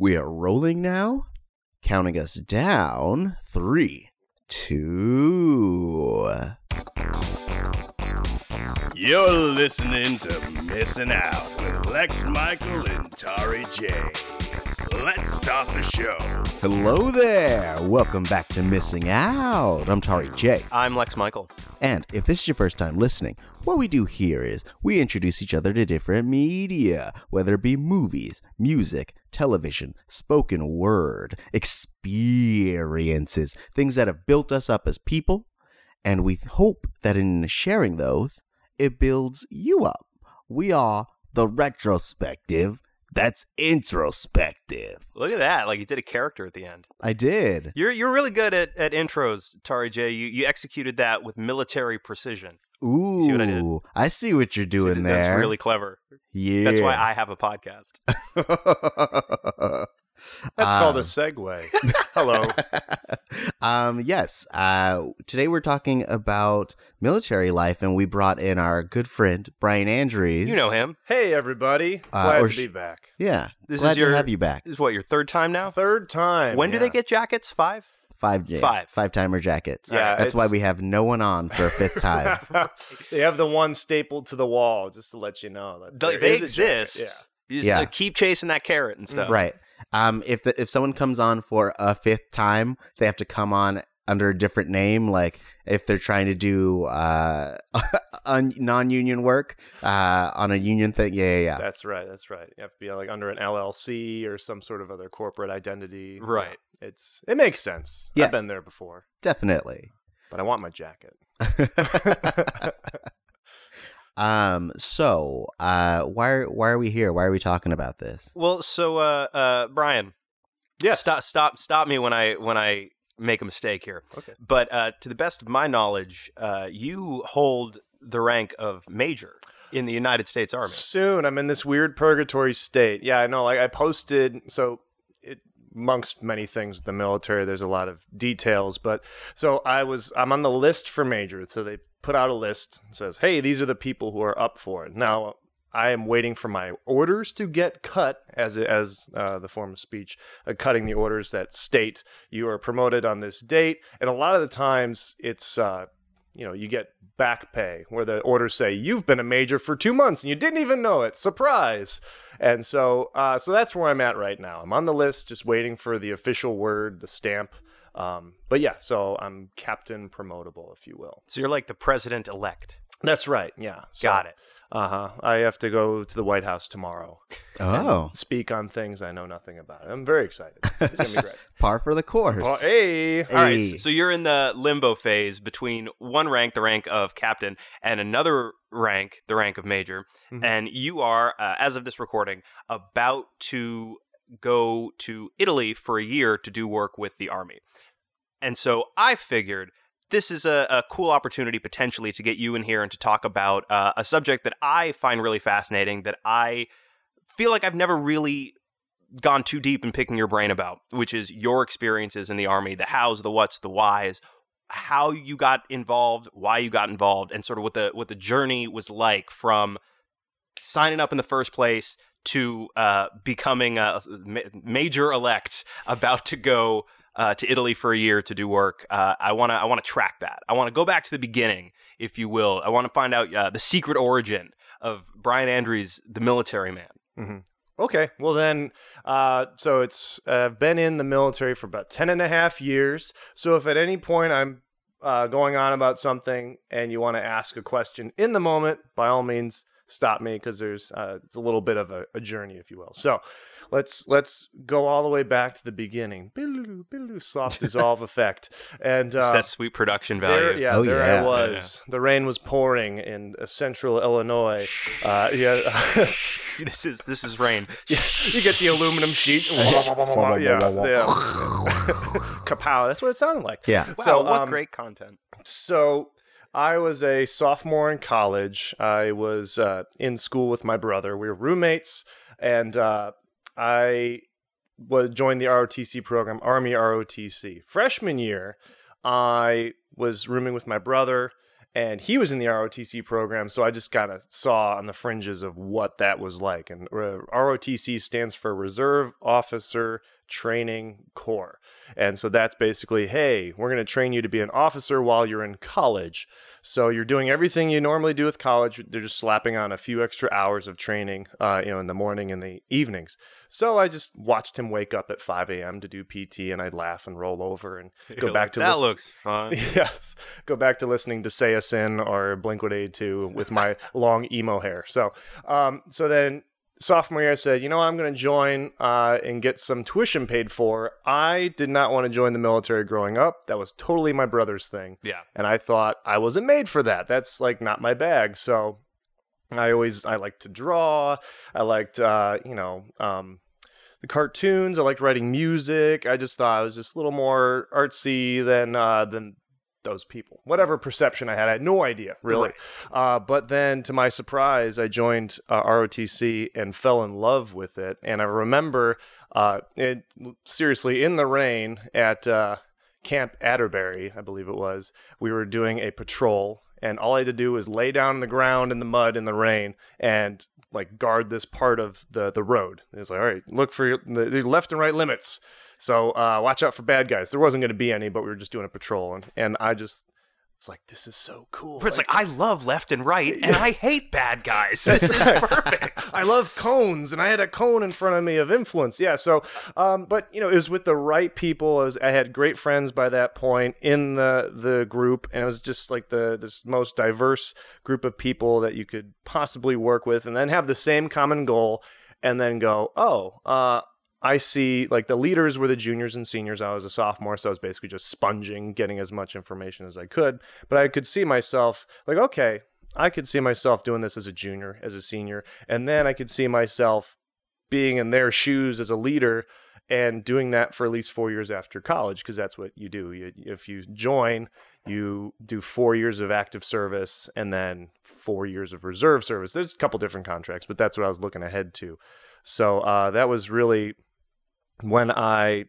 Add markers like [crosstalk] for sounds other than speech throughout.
We are rolling now. Counting us down. Three, two. You're listening to Missing Out with Lex Michael and Tari J. Let's start the show. Hello there. Welcome back to Missing Out. I'm Tari J. I'm Lex Michael. And if this is your first time listening, what we do here is we introduce each other to different media, whether it be movies, music, television, spoken word, experiences, things that have built us up as people. And we hope that in sharing those, it builds you up. We are the retrospective that's introspective. Look at that! Like you did a character at the end. I did. You're you're really good at, at intros, Tari J. You you executed that with military precision. Ooh, See what I did? I see what you're doing See, there. That's really clever. yeah. That's why I have a podcast. [laughs] That's called Um, a segue. [laughs] Hello. [laughs] um, yes. Uh, today we're talking about military life, and we brought in our good friend Brian Andrews. You know him. Hey, everybody. Uh, Glad or to sh- be back. Yeah. This Glad is your to have you back. This is what your third time now. Third time. When do they get jackets? Five. Five, yeah, Five. five timer jackets. Yeah, That's why we have no one on for a fifth [laughs] time. they have the one stapled to the wall, just to let you know. That They, they is a jacket. exist. You just Yeah. uh, keep chasing that carrot and stuff. right. Um, if the, if someone comes on for a fifth time, they have to come on under a different name. Like if they're trying to do uh, [laughs] un- non-union work uh, on a union thing. Yeah, yeah, yeah. That's right. That's right. You have to be like under an LLC or some sort of other corporate identity. Right. Yeah, It's it makes sense. Yeah. I've been there before, Definitely. but I want my jacket. [laughs] [laughs] Um. So, uh, why are why are we here? Why are we talking about this? Well, so uh, uh, Brian, Yeah. stop, stop, stop me when I when I make a mistake here. Okay. But uh, to the best of my knowledge, uh, you hold the rank of major in the United States Army. Soon, I'm in this weird purgatory state. Yeah, I know. Like I posted, so it, amongst many things with the military, there's a lot of details. But so I was, I'm on the list for major. So they put out a list and says, "Hey, these are the people who are up for it." Now I am waiting for my orders to get cut as as uh, the form of speech, uh, cutting the orders that state you are promoted on this date. And a lot of the times, it's uh, you know you get back pay where the orders say you've been a major for two months and you didn't even know it surprise and so uh, so that's where i'm at right now i'm on the list just waiting for the official word the stamp um, but yeah so i'm captain promotable if you will So you're like the president elect. that's right yeah so, Got it. uh-huh i have to go to the white house tomorrow [laughs] Oh, speak on things i know nothing about i'm very excited it's gonna be [laughs] great par for the course. oh, hey All right. So you're in the limbo phase between one rank, the rank of captain, and another rank, the rank of major. Mhm. And you are, uh, as of this recording, about to go to Italy for a year to do work with the army. And so I figured this is a, a cool opportunity potentially to get you in here and to talk about uh, a subject that I find really fascinating that I feel like I've never really gone too deep in picking your brain about, which is your experiences in the army, the hows, the whats, the whys, how you got involved, why you got involved, and sort of what the what the journey was like from signing up in the first place to uh, becoming a ma- major elect about to go uh, to Italy for a year to do work. Uh, I want to I want to track that. I want to go back to the beginning, if you will. I want to find out uh, the secret origin of Brian Andrews, the military man. Okay, well then, uh, so it's uh, been in the military for about 10 and a half years. So if at any point I'm uh, going on about something and you want to ask a question in the moment, by all means, stop me because there's uh, it's a little bit of a, a journey, if you will. So let's let's go all the way back to the beginning. Biddle-doo, biddle-doo, Soft [laughs] dissolve effect, and It's uh, that sweet production value. there, yeah, Oh, there yeah. I was. The rain was pouring in uh, central Illinois. Uh, yeah. this is this is rain. [laughs] Yeah, you get the aluminum sheet. [laughs] yeah, yeah. Kapow. That's what it sounded like. Yeah. Wow, So, what um, great content. So I was a sophomore in college. I was uh, in school with my brother. We were roommates, and uh, I was joined the ROTC program, Army ROTC. Freshman year, I was rooming with my brother, and he was in the ROTC program, so I just kind of saw on the fringes of what that was like. And uh, ROTC stands for Reserve Officer Training Corps. And so that's basically, hey, we're going to train you to be an officer while you're in college. So you're doing everything you normally do with college. They're just slapping on a few extra hours of training, uh, you know, in the morning and the evenings. So I just watched him wake up at 5 a.m. to do PT, and I'd laugh and roll over and [laughs] go You're back like, to that listen- looks fun. [laughs] yes, go back to listening to Saosin or Blink One Eighty Two with my [laughs] long emo hair. So, um, so then sophomore year, I said, you know, what, I'm going to join uh, and get some tuition paid for. I did not want to join the military growing up. That was totally my brother's thing, Yeah. and I thought I wasn't made for that. That's like not my bag. So, I always I liked to draw. I liked uh, you know. Um, the cartoons. I liked writing music. I just thought I was just a little more artsy than uh, than those people. Whatever perception I had, I had no idea really. Uh, but then, to my surprise, I joined uh, ROTC and fell in love with it. And I remember, uh, it seriously in the rain at uh, Camp Atterbury, I believe it was. We were doing a patrol. And all I had to do was lay down on the ground in the mud in the rain and like guard this part of the the road. It's like, all right, look for your, the, the left and right limits. So uh, watch out for bad guys. There wasn't going to be any, but we were just doing a patrol, and, and I just was like, this is so cool. It's like, I love left and right, and I hate bad guys. [laughs] This is perfect. I love cones, and I had a cone in front of me of influence. Yeah, so, um, but you know, it was with the right people. I, was, I had great friends by that point in the the group, and it was just like the this most diverse group of people that you could possibly work with, and then have the same common goal, and then go, oh, uh, I see like the leaders were the juniors and seniors. I was a sophomore, so I was basically just sponging, getting as much information as I could. But I could see myself like, okay, I could see myself doing this as a junior, as a senior, and then I could see myself being in their shoes as a leader and doing that for at least four years after college because that's what you do. You, if you join, you do four years of active service and then four years of reserve service. There's a couple different contracts, but that's what I was looking ahead to. So uh, that was really when I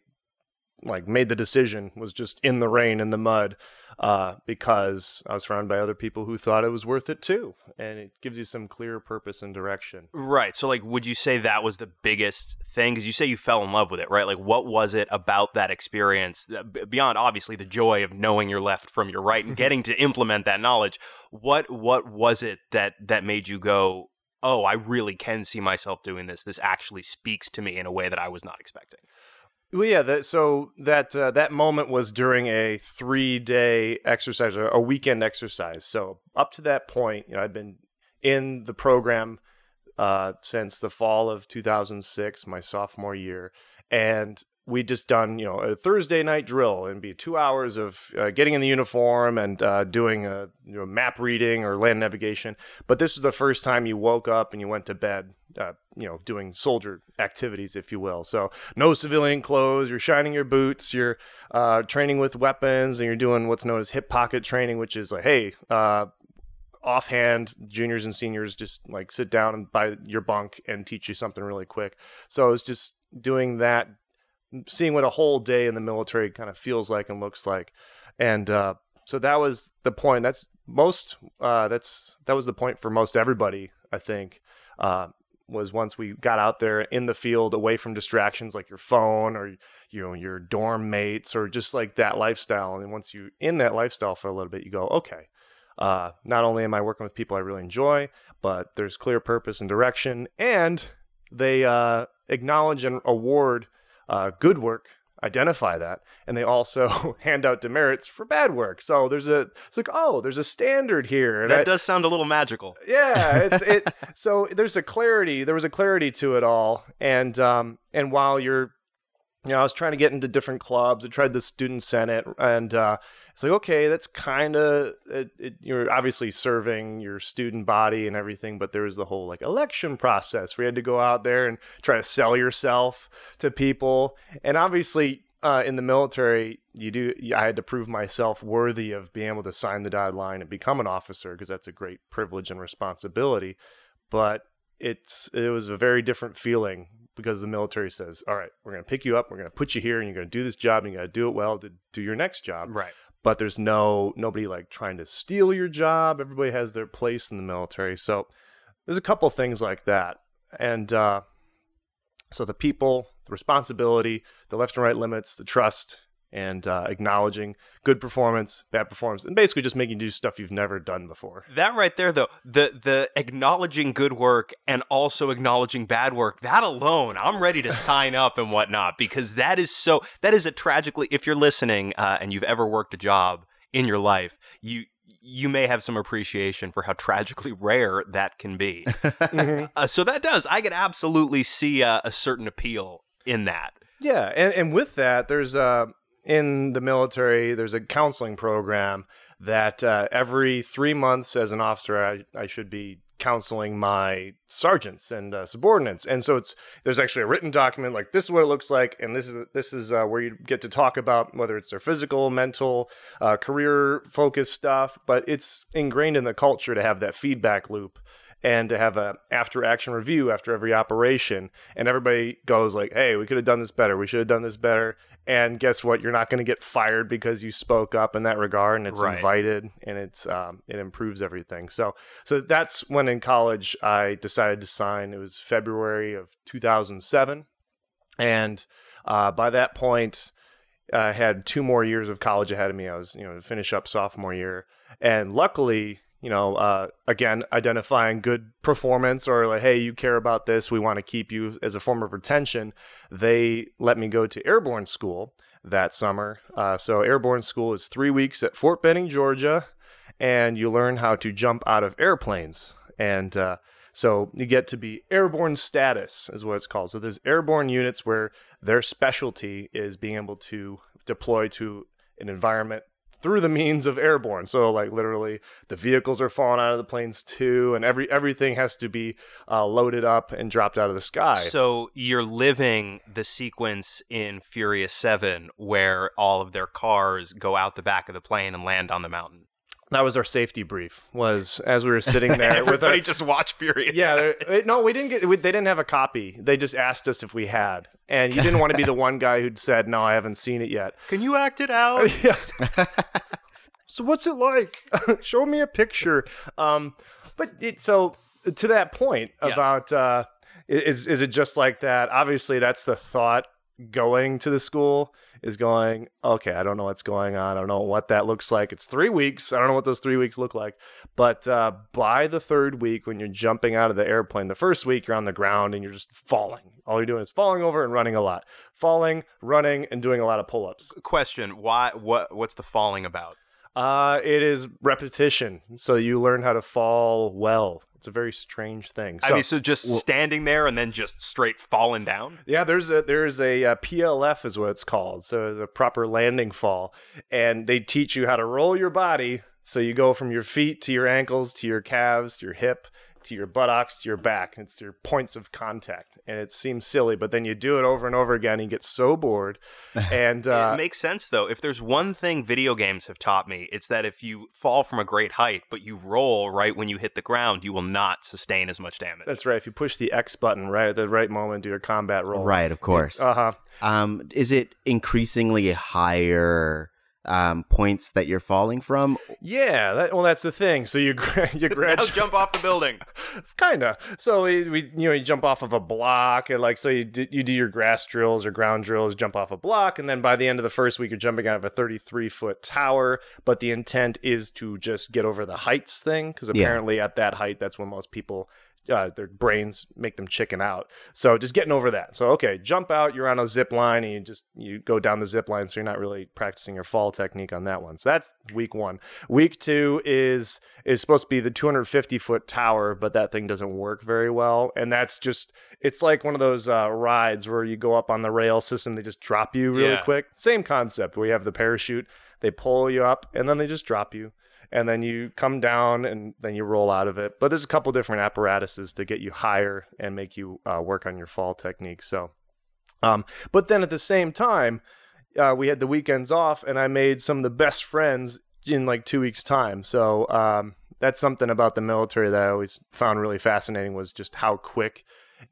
like made the decision was just in the rain in the mud uh, because I was surrounded by other people who thought it was worth it too, and it gives you some clear purpose and direction. Right. So, like, would you say that was the biggest thing? Because you say you fell in love with it, right? Like, what was it about that experience, that- beyond obviously the joy of knowing your left from your right and [laughs] getting to implement that knowledge? What What was it that that made you go, "Oh, I really can see myself doing this. This actually speaks to me in a way that I was not expecting." Well, yeah. That, so that uh, that moment was during a three day exercise, or a weekend exercise. So up to that point, you know, I'd been in the program uh, since the fall of 2006, my sophomore year, and we just done you know a Thursday night drill and be two hours of uh, getting in the uniform and uh, doing a you know, map reading or land navigation. But this was the first time you woke up and you went to bed, uh, you know, doing soldier activities, if you will. So no civilian clothes. You're shining your boots. You're uh, training with weapons, and you're doing what's known as hip pocket training, which is like, hey. Uh, offhand juniors and seniors just like sit down and by your bunk and teach you something really quick so i was just doing that seeing what a whole day in the military kind of feels like and looks like. And uh, so that was the point. That's most uh, that's that was the point for most everybody i think uh, was once we got out there in the field away from distractions like your phone or you know your dorm mates or just like that lifestyle. And once you in that lifestyle for a little bit you go okay uh, not only am i working with people i really enjoy but there's clear purpose and direction and they uh, acknowledge and award uh, good work identify that and they also [laughs] hand out demerits for bad work. So there's a it's like oh there's a standard here. And That I- does sound a little magical. yeah it's it [laughs] so there's a clarity there was a clarity to it all. And um and while you're you know i was trying to get into different clubs i tried the student senate and uh it's like okay that's kind of you're obviously serving your student body and everything but there was the whole like election process where you had to go out there and try to sell yourself to people and obviously uh, in the military, you do. I had to prove myself worthy of being able to sign the dotted line and become an officer because that's a great privilege and responsibility. But it's it was a very different feeling because the military says, "All right, we're going to pick you up, we're going to put you here, and you're going to do this job, and you got to do it well to do your next job." Right. But there's no nobody like trying to steal your job. Everybody has their place in the military. So there's a couple things like that. And uh, so the people, the responsibility, the left and right limits, the trust, and uh, acknowledging good performance, bad performance, and basically just making you do stuff you've never done before. That right there, though, the the acknowledging good work and also acknowledging bad work, that alone, I'm ready to sign up and whatnot because that is so. That is a tragically. If you're listening uh, and you've ever worked a job in your life, you you may have some appreciation for how tragically rare that can be. [laughs] uh, so that does. I could absolutely see uh, a certain appeal in that. Yeah, and, and with that, there's uh, in the military, there's a counseling program that uh, every three months, as an officer, I, I should be counseling my sergeants and uh, subordinates. And so it's there's actually a written document like this is what it looks like, and this is this is uh, where you get to talk about whether it's their physical, mental, uh, career focused stuff. But it's ingrained in the culture to have that feedback loop and to have a after action review after every operation and everybody goes like hey we could have done this better we should have done this better and guess what you're not going to get fired because you spoke up in that regard and it's Right. invited and it's um, it improves everything so so that's when in college i decided to sign it was february of 2007 and uh, by that point I had two more years of college ahead of me. I was, you know, to finish up sophomore year, and luckily, you know, uh, again, identifying good performance or like, hey, you care about this, we want to keep you as a form of retention. They let me go to airborne school that summer. Uh, so airborne school is three weeks at Fort Benning, Georgia, and you learn how to jump out of airplanes. And uh, so you get to be airborne status, is what it's called. So there's airborne units where their specialty is being able to deploy to an environment through the means of airborne. So like literally the vehicles are falling out of the planes too, and every everything has to be uh, loaded up and dropped out of the sky. So you're living the sequence in Furious 7 where all of their cars go out the back of the plane and land on the mountain. That was our safety brief. Was as we were sitting there [laughs] with our, Everybody just watch Furious. Yeah, it- no, we didn't get. We, they didn't have a copy. They just asked us if we had, and you didn't want to be the one guy who'd said, "No, I haven't seen it yet." Can you act it out? [laughs] yeah. so what's it like? [laughs] Show me a picture. Um, but it so to that point Yes. about uh, is is it just like that? Obviously, that's the thought going to the school is going okay i don't know what's going on. I don't know what that looks like. It's three weeks. I don't know what those three weeks look like. But uh, by the third week when you're jumping out of the airplane the first week you're on the ground and you're just falling. All you're doing is falling over and running a lot. Falling running and doing a lot of pull-ups. Question: Why? What? What's the falling about? uh, it is repetition. So you learn how to fall well it's a very strange thing I mean, so just standing there and then just straight falling down. Yeah, there's a there's a, uh PLF is what it's called. So the proper landing fall, and they teach you how to roll your body. So you go from your feet to your ankles to your calves to your hip to your buttocks to your back. It's your points of contact, and it seems silly, but then you do it over and over again. And you get so bored, [laughs] and uh, it makes sense though. If there's one thing video games have taught me, it's that if you fall from a great height but you roll right when you hit the ground, you will not sustain as much damage. that's right. If you push the X button right at the right moment, do your combat roll. Right, of course. Uh huh. Um, is it increasingly higher um, points that you're falling from? Yeah. That, well, that's the thing. So you gra- [laughs] you [laughs] now graduate. jump off the building. [laughs] Kinda. So we, we, you know, you jump off of a block, and like, so you do, you do your grass drills or ground drills, jump off a block, and then by the end of the first week, you're jumping out of a 33 foot tower. But the intent is to just get over the heights thing, because Yeah. apparently at that height, that's when most people. Uh, their brains make them chicken out. So just getting over that. So okay, jump out. You're on a zip line, and you just you go down the zip line. So you're not really practicing your fall technique on that one. So that's week one. Week two is is supposed to be the 250 foot tower, but that thing doesn't work very well. And that's just it's like one of those uh, rides where you go up on the rail system, they just drop you really Yeah. quick. Same concept where you have the parachute, they pull you up, and then they just drop you. And then you come down and then you roll out of it. But there's a couple different apparatuses to get you higher and make you uh, work on your fall technique. So, um, but then at the same time, uh, we had the weekends off, and I made some of the best friends in like two weeks' time. So um, that's something about the military that I always found really fascinating was just how quick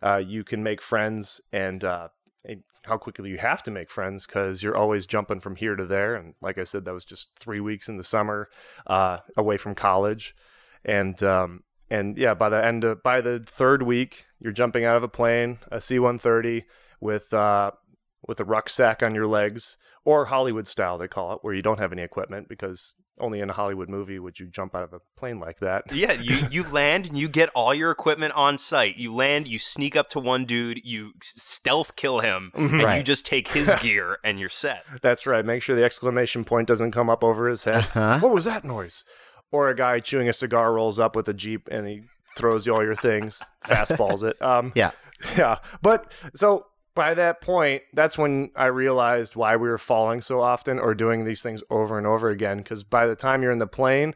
uh, you can make friends and uh, and how quickly you have to make friends because you're always jumping from here to there. And like I said, that was just three weeks in the summer uh, away from college, and um, and yeah, by the end of by the third week, you're jumping out of a plane, a C-130 with uh, with a rucksack on your legs, or Hollywood style they call it, where you don't have any equipment because only in a Hollywood movie would you jump out of a plane like that. [laughs] Yeah, you you [laughs] land and you get all your equipment on site. You land, you sneak up to one dude, you stealth kill him, and you just take his [laughs] gear and you're set. That's right. Make sure the exclamation point doesn't come up over his head. Huh? What was that noise? Or a guy chewing a cigar rolls up with a jeep and he throws you all your things, fastballs it. Um, Yeah. yeah. But so by that point, that's when I realized why we were falling so often or doing these things over and over again. Because by the time you're in the plane,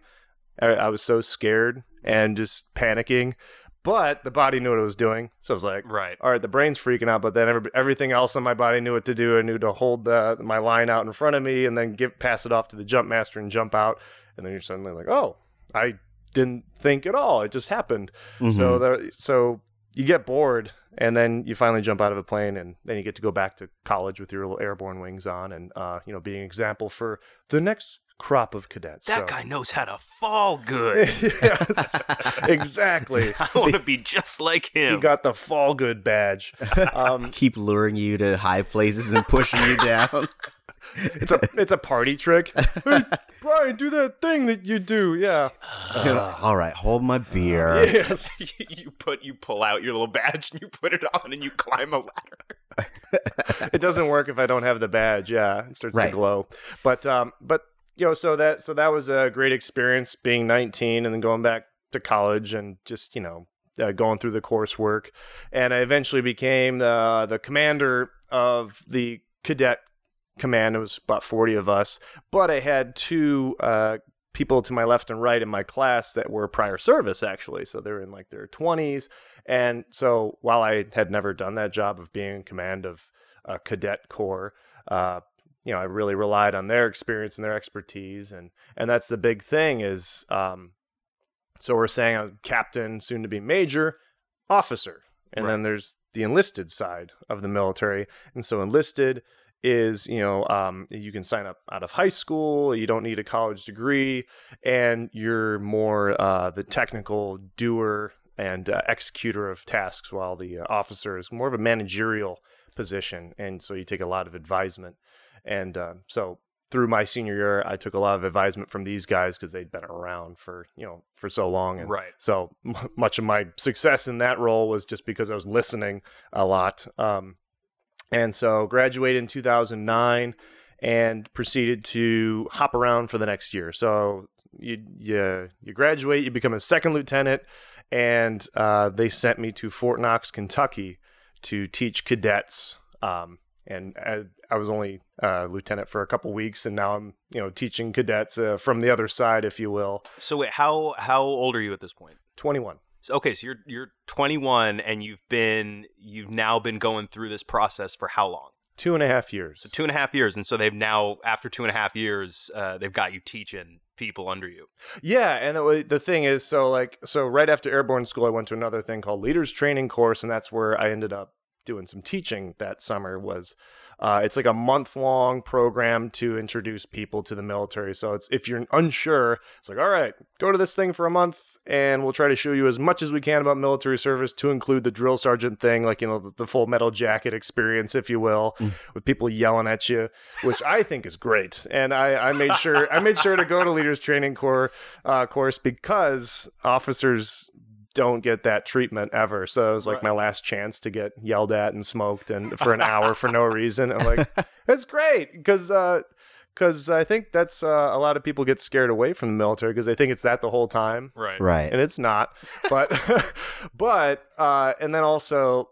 I, I was so scared and just panicking. But the body knew what it was doing, so I was like, Right. all right, the brain's freaking out, but then every, everything else in my body knew what to do. I knew to hold the, my line out in front of me and then give pass it off to the jump master and jump out. And then you're suddenly like, oh, I didn't think at all. It just happened. So Mhm. there, so you get bored, and then you finally jump out of a plane, and then you get to go back to college with your little airborne wings on, and uh, you know, being an example for the next crop of cadets. That So- guy knows how to fall good. [laughs] yes, exactly. [laughs] I want to be just like him. He got the fall good badge. [laughs] Um, keep luring you to high places and pushing you down. [laughs] it's a it's a party trick. [laughs] Hey, Brian, do that thing that you do. Yeah. All right, hold my beer. [laughs] Yes. you put you pull out your little badge and you put it on and you climb a ladder. it doesn't work if I don't have the badge. Yeah, it starts Right. to glow. But um, but you know, so that so that was a great experience being 19 and then going back to college and just you know uh, going through the coursework, and I eventually became the the commander of the cadet command. It was about 40 of us, but I had two uh, people to my left and right in my class that were prior service actually, so they were in like their 20s. And so while I had never done that job of being in command of a cadet corps, uh, you know, I really relied on their experience and their expertise, and and that's the big thing is, um, so we're saying I'm captain, soon to be major, officer, and then there's the enlisted side of the military, and so enlisted is you know um, you can sign up out of high school, you don't need a college degree, and you're more uh, the technical doer and uh, executor of tasks, while the uh, officer is more of a managerial position, and so you take a lot of advisement. And uh, so through my senior year, I took a lot of advisement from these guys because they'd been around for you know for so long, and Right. so m- [laughs] much of my success in that role was just because I was listening a lot. Um, and so graduated in 2009 and proceeded to hop around for the next year. So you you you graduate, you become a second lieutenant, and uh, they sent me to Fort Knox, Kentucky, to teach cadets. Um, and I, I was only uh, lieutenant for a couple weeks, and now I'm you know teaching cadets uh, from the other side, if you will. So wait, how how old are you at this point? 21. So- Okay, so you're you're 21 and you've been you've now been going through this process for how long? Two and a half years. So two and a half years, and so they've now after two and a half years, uh, they've got you teaching people under you. Yeah, and the, the thing is, so like, so right after airborne school, I went to another thing called leaders training course, and that's where I ended up doing some teaching that summer. Was uh, it's like a month long program to introduce people to the military. So it's if you're unsure, it's like, all right, go to this thing for a month, and we'll try to show you as much as we can about military service, to include the drill sergeant thing, like you know the, full metal jacket experience, if you will, with people yelling at you, which I think is great. And I, I made sure I made sure to go to leaders training corps uh, course because officers don't get that treatment ever. So it was like Right. my last chance to get yelled at and smoked and for an [laughs] hour for no reason. I'm like, that's great because because I think that's uh, a lot of people get scared away from the military because they think it's that the whole time Right. Right. and it's not. But [laughs] but uh, and then also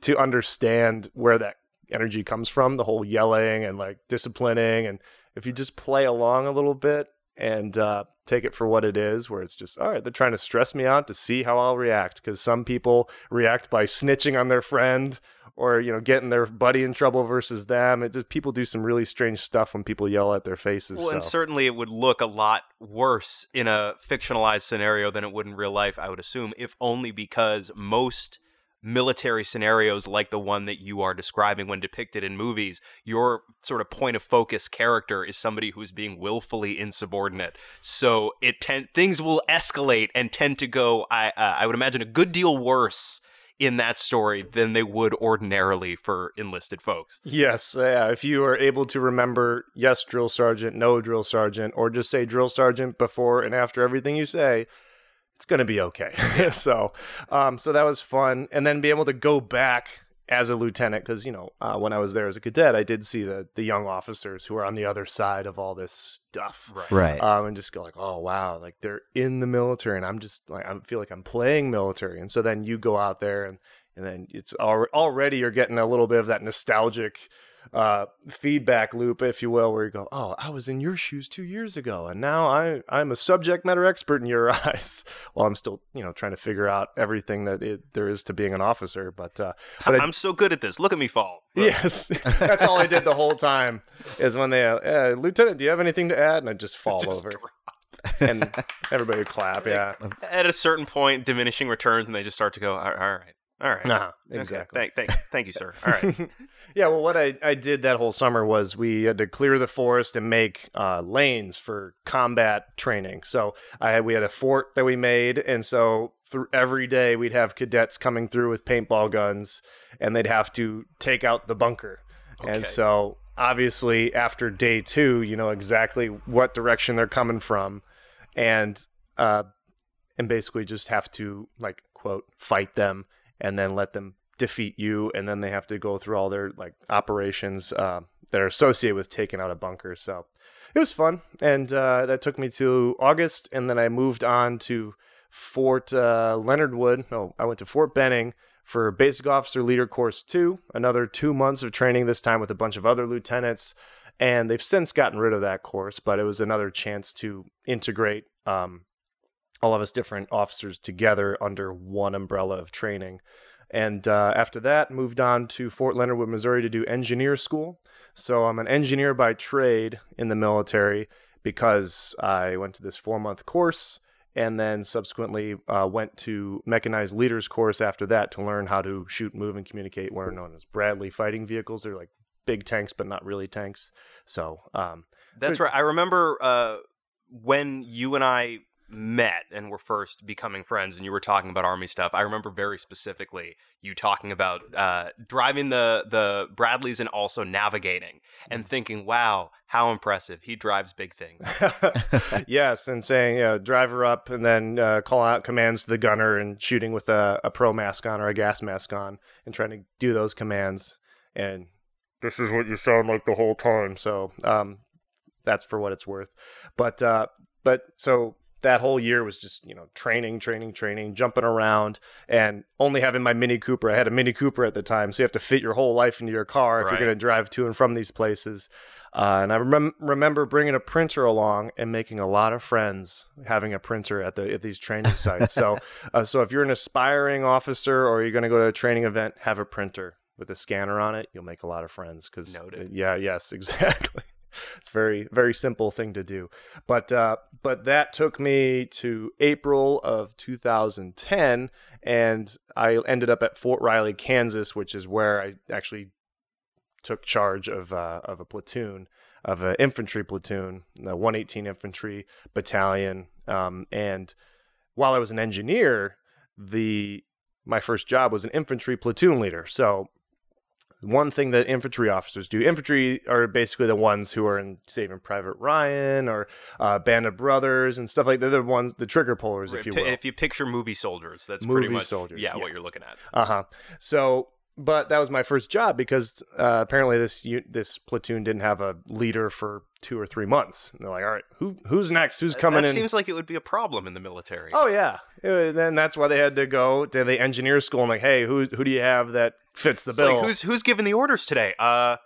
to understand where that energy comes from, the whole yelling and like disciplining, and if you just play along a little bit and uh, take it for what it is, where it's just all right, they're trying to stress me out to see how I'll react because some people react by snitching on their friend. Or you know, getting their buddy in trouble versus them. It just people do some really strange stuff when people yell at their faces. Well, and certainly it would look a lot worse in a fictionalized scenario than it would in real life, I would assume, if only because most military scenarios like the one that you are describing when depicted in movies, your sort of point of focus character is somebody who's being willfully insubordinate. So it tend things will escalate and tend to go. I uh, I would imagine a good deal worse in that story than they would ordinarily for enlisted folks. Yes, yeah. If you are able to remember yes, drill sergeant, no, drill sergeant, or just say drill sergeant before and after everything you say, it's going to be okay. [laughs] so, um, so that was fun, and then be able to go back as a lieutenant because you know uh, when I was there as a cadet, I did see the the young officers who are on the other side of all this stuff, Right. Right. um, and just go like, oh wow, like they're in the military, and I'm just like I feel like I'm playing military, and so then you go out there and and then it's al- already you're getting a little bit of that nostalgic uh, feedback loop, if you will, where you go, oh, I was in your shoes two years ago, and now I I'm a subject matter expert in your [laughs] eyes. well, I'm still you know trying to figure out everything that it, there is to being an officer, but uh, but I, I'm so good at this. Look at me fall. [laughs] Yes, [laughs] that's all I did the whole time. Is when they, uh, uh, Lieutenant, do you have anything to add? And I just fall Just over, and everybody would clap. Yeah, At a certain point, diminishing returns, and they just start to go. All right, all right. uh Okay, exactly. Thank, thank, thank you, sir. All right. [laughs] yeah, well, what I, I did that whole summer was we had to clear the forest and make uh, lanes for combat training. So I had, we had a fort that we made, and so through every day we'd have cadets coming through with paintball guns, and they'd have to take out the bunker. And so obviously after day two, you know exactly what direction they're coming from, and uh, and basically just have to like quote fight them and then let them defeat you and then they have to go through all their like operations uh, that are associated with taking out a bunker. So it was fun and uh, that took me to august and then i moved on to fort uh, leonard wood. No i went to fort benning for basic officer leader course 2 another two months of training this time with a bunch of other lieutenants and they've since gotten rid of that course but it was another chance to integrate um, all of us different officers together under one umbrella of training. And uh, after that, moved on to Fort Leonard Wood, Missouri to do engineer school. So I'm an engineer by trade in the military because I went to this four month course and then subsequently uh, went to mechanized leaders course after that to learn how to shoot, move, and communicate what are known as Bradley fighting vehicles. They're like big tanks, but not really tanks. So um, That's right. I remember uh, when you and I met and were first becoming friends, and you were talking about army stuff. I remember very specifically you talking about uh, driving the the Bradleys and also navigating, and thinking, "Wow, how impressive! He drives big things." [laughs] yes, and saying, you know, driver up and then uh, call out commands to the gunner and shooting with a, a pro mask on or a gas mask on and trying to do those commands. And this is what you sound like the whole time. So um, that's for what it's worth. But uh, but so that whole year was just you know training, training, training, jumping around, and only having my Mini Cooper. I had a Mini Cooper at the time, so you have to fit your whole life into your car if Right. you're going to drive to and from these places. Uh, and I remem- remember bringing a printer along and making a lot of friends having a printer at the at these training sites. so, [laughs] uh, so if you're an aspiring officer or you're going to go to a training event, have a printer with a scanner on it. You'll make a lot of friends because yeah, yes, [laughs] exactly. It's very very simple thing to do. But uh, but that took me to April of 2010, and I ended up at Fort Riley, Kansas, which is where I actually took charge of uh, of a platoon of an infantry platoon, the 118 Infantry Battalion. Um, and while I was an engineer, the my first job was an infantry platoon leader. So one thing that infantry officers do infantry are basically the ones who are in saving private ryan or uh, band of brothers and stuff like that they're the ones the trigger pullers if you will If you picture movie soldiers, that's Movie pretty much soldiers, yeah, yeah. what you're looking at. uh huh. So, but that was my first job because uh, apparently this this platoon didn't have a leader for two or three months. And they're like, all right, who who's next? Who's coming that in? seems like it would be a problem in the military. Oh yeah, then that's why they had to go to the engineer school and like, hey, who who do you have that fits the It's bill? like who's who's giving the orders today? Uh,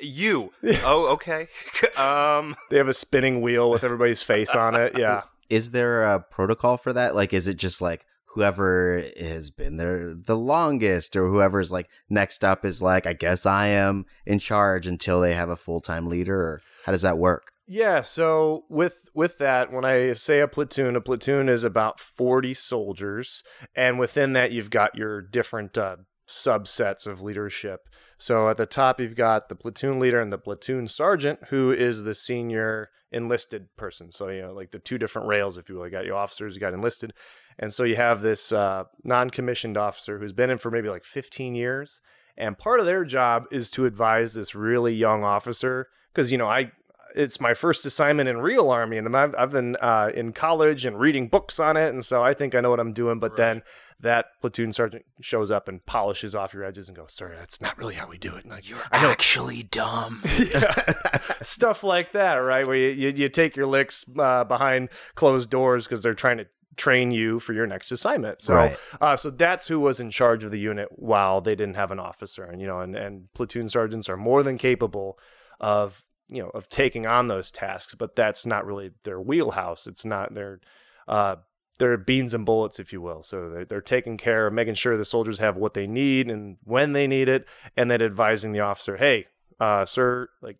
you. [laughs] oh, okay. [laughs] um, they have a spinning wheel with everybody's face on it. [laughs] Yeah. Is there a protocol for that? Like, is it just like whoever has been there the longest, or whoever's like next up is like, I guess I am in charge until they have a full time leader, or how does that work? Yeah, so with with that, when I say a platoon, a platoon is about 40 soldiers, and within that you've got your different uh, subsets of leadership. So at the top you've got the platoon leader and the platoon sergeant, who is the senior enlisted person. So you know, like the two different rails, if you will. You got your officers, you got enlisted, and so you have this uh, non-commissioned officer who's been in for maybe like 15 years, and part of their job is to advise this really young officer because you know I it's my first assignment in real army and I've, I've been uh, in college and reading books on it and so i think i know what i'm doing but then that platoon sergeant shows up and polishes off your edges and goes sir that's not really how we do it. And like, You're actually dumb. [laughs] stuff like that right? Where you, you, you take your licks uh, behind closed doors because they're trying to train you for your next assignment. So Right. uh, so that's who was in charge of the unit while they didn't have an officer. And you know and, and platoon sergeants are more than capable of you know of taking on those tasks but that's not really their wheelhouse. It's not their uh their beans and bullets if you will. So they're, they're taking care of making sure the soldiers have what they need and when they need it and then advising the officer hey uh sir like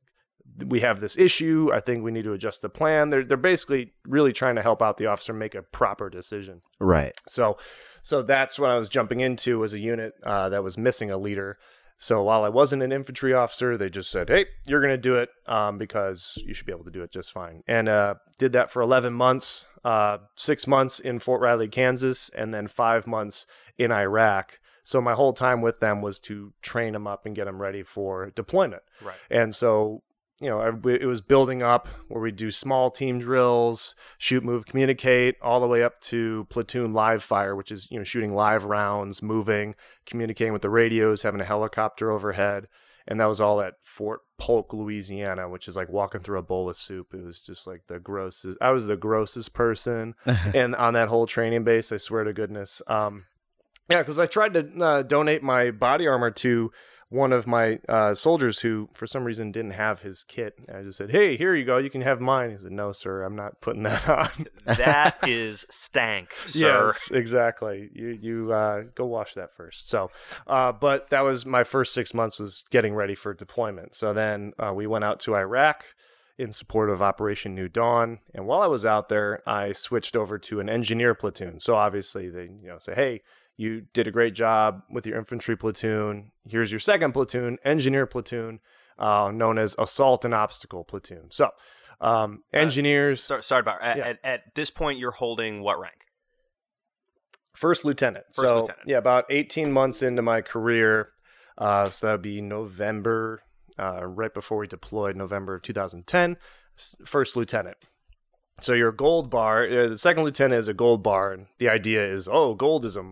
we have this issue i think we need to adjust the plan they're, they're basically really trying to help out the officer make a proper decision Right. so, so that's what I was jumping into was a unit uh, that was missing a leader. So while I wasn't an infantry officer, they just said, "Hey, you're going to do it um, because you should be able to do it just fine." And uh, did that for 11 months, uh, six months in Fort Riley, Kansas, and then five months in Iraq. So my whole time with them was to train them up and get them ready for deployment. Right. And so, you know, I- it was building up where we do small team drills, shoot, move, communicate, all the way up to platoon live fire, which is, you know, shooting live rounds, moving, communicating with the radios, having a helicopter overhead. And that was all at Fort Polk, Louisiana, which is like walking through a bowl of soup. It was just like the grossest. I was the grossest person [laughs] and on that whole training base. I swear to goodness. Um, yeah, because I tried to uh, donate my body armor to one of my uh, soldiers who, for some reason, didn't have his kit. And I just said, "Hey, here you go. You can have mine." He said, "No, sir, I'm not putting that [laughs] on." That is stank, [laughs] sir. Yes, exactly. You you uh, go wash that first. So, uh, but that was my first six months was getting ready for deployment. So then uh, we went out to Iraq in support of Operation New Dawn. And while I was out there, I switched over to an engineer platoon. So obviously they you know say, hey. You did a great job with your infantry platoon. Here's your second platoon, engineer platoon, uh, known as assault and obstacle platoon. So, um, engineers, So, sorry about at, Yeah. at, at this point you're holding what rank? First lieutenant. First so, lieutenant. Yeah, about 18 months into my career. Uh, so that would be November, uh, right before we deployed, November of 2010. First lieutenant. So your gold bar, uh, the second lieutenant is a gold bar, and the idea is, oh, gold is a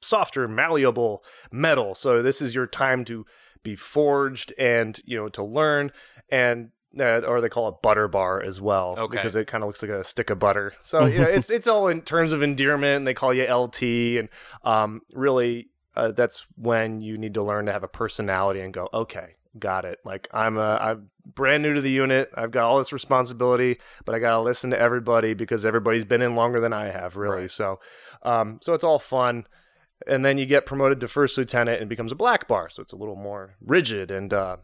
softer, malleable metal. So this is your time to be forged and you know to learn and. Uh, or they call it butter bar as well Okay. because it kind of looks like a stick of butter. So [laughs] you know, it's it's all in terms of endearment. And they call you LT, and um, really uh, that's when you need to learn to have a personality and go, okay, got it. Like I'm a, I'm brand new to the unit. I've got all this responsibility, but I got to listen to everybody because everybody's been in longer than I have, really. Right. So, um, so it's all fun. And then you get promoted to first lieutenant and it becomes a black bar, so it's a little more rigid and uh,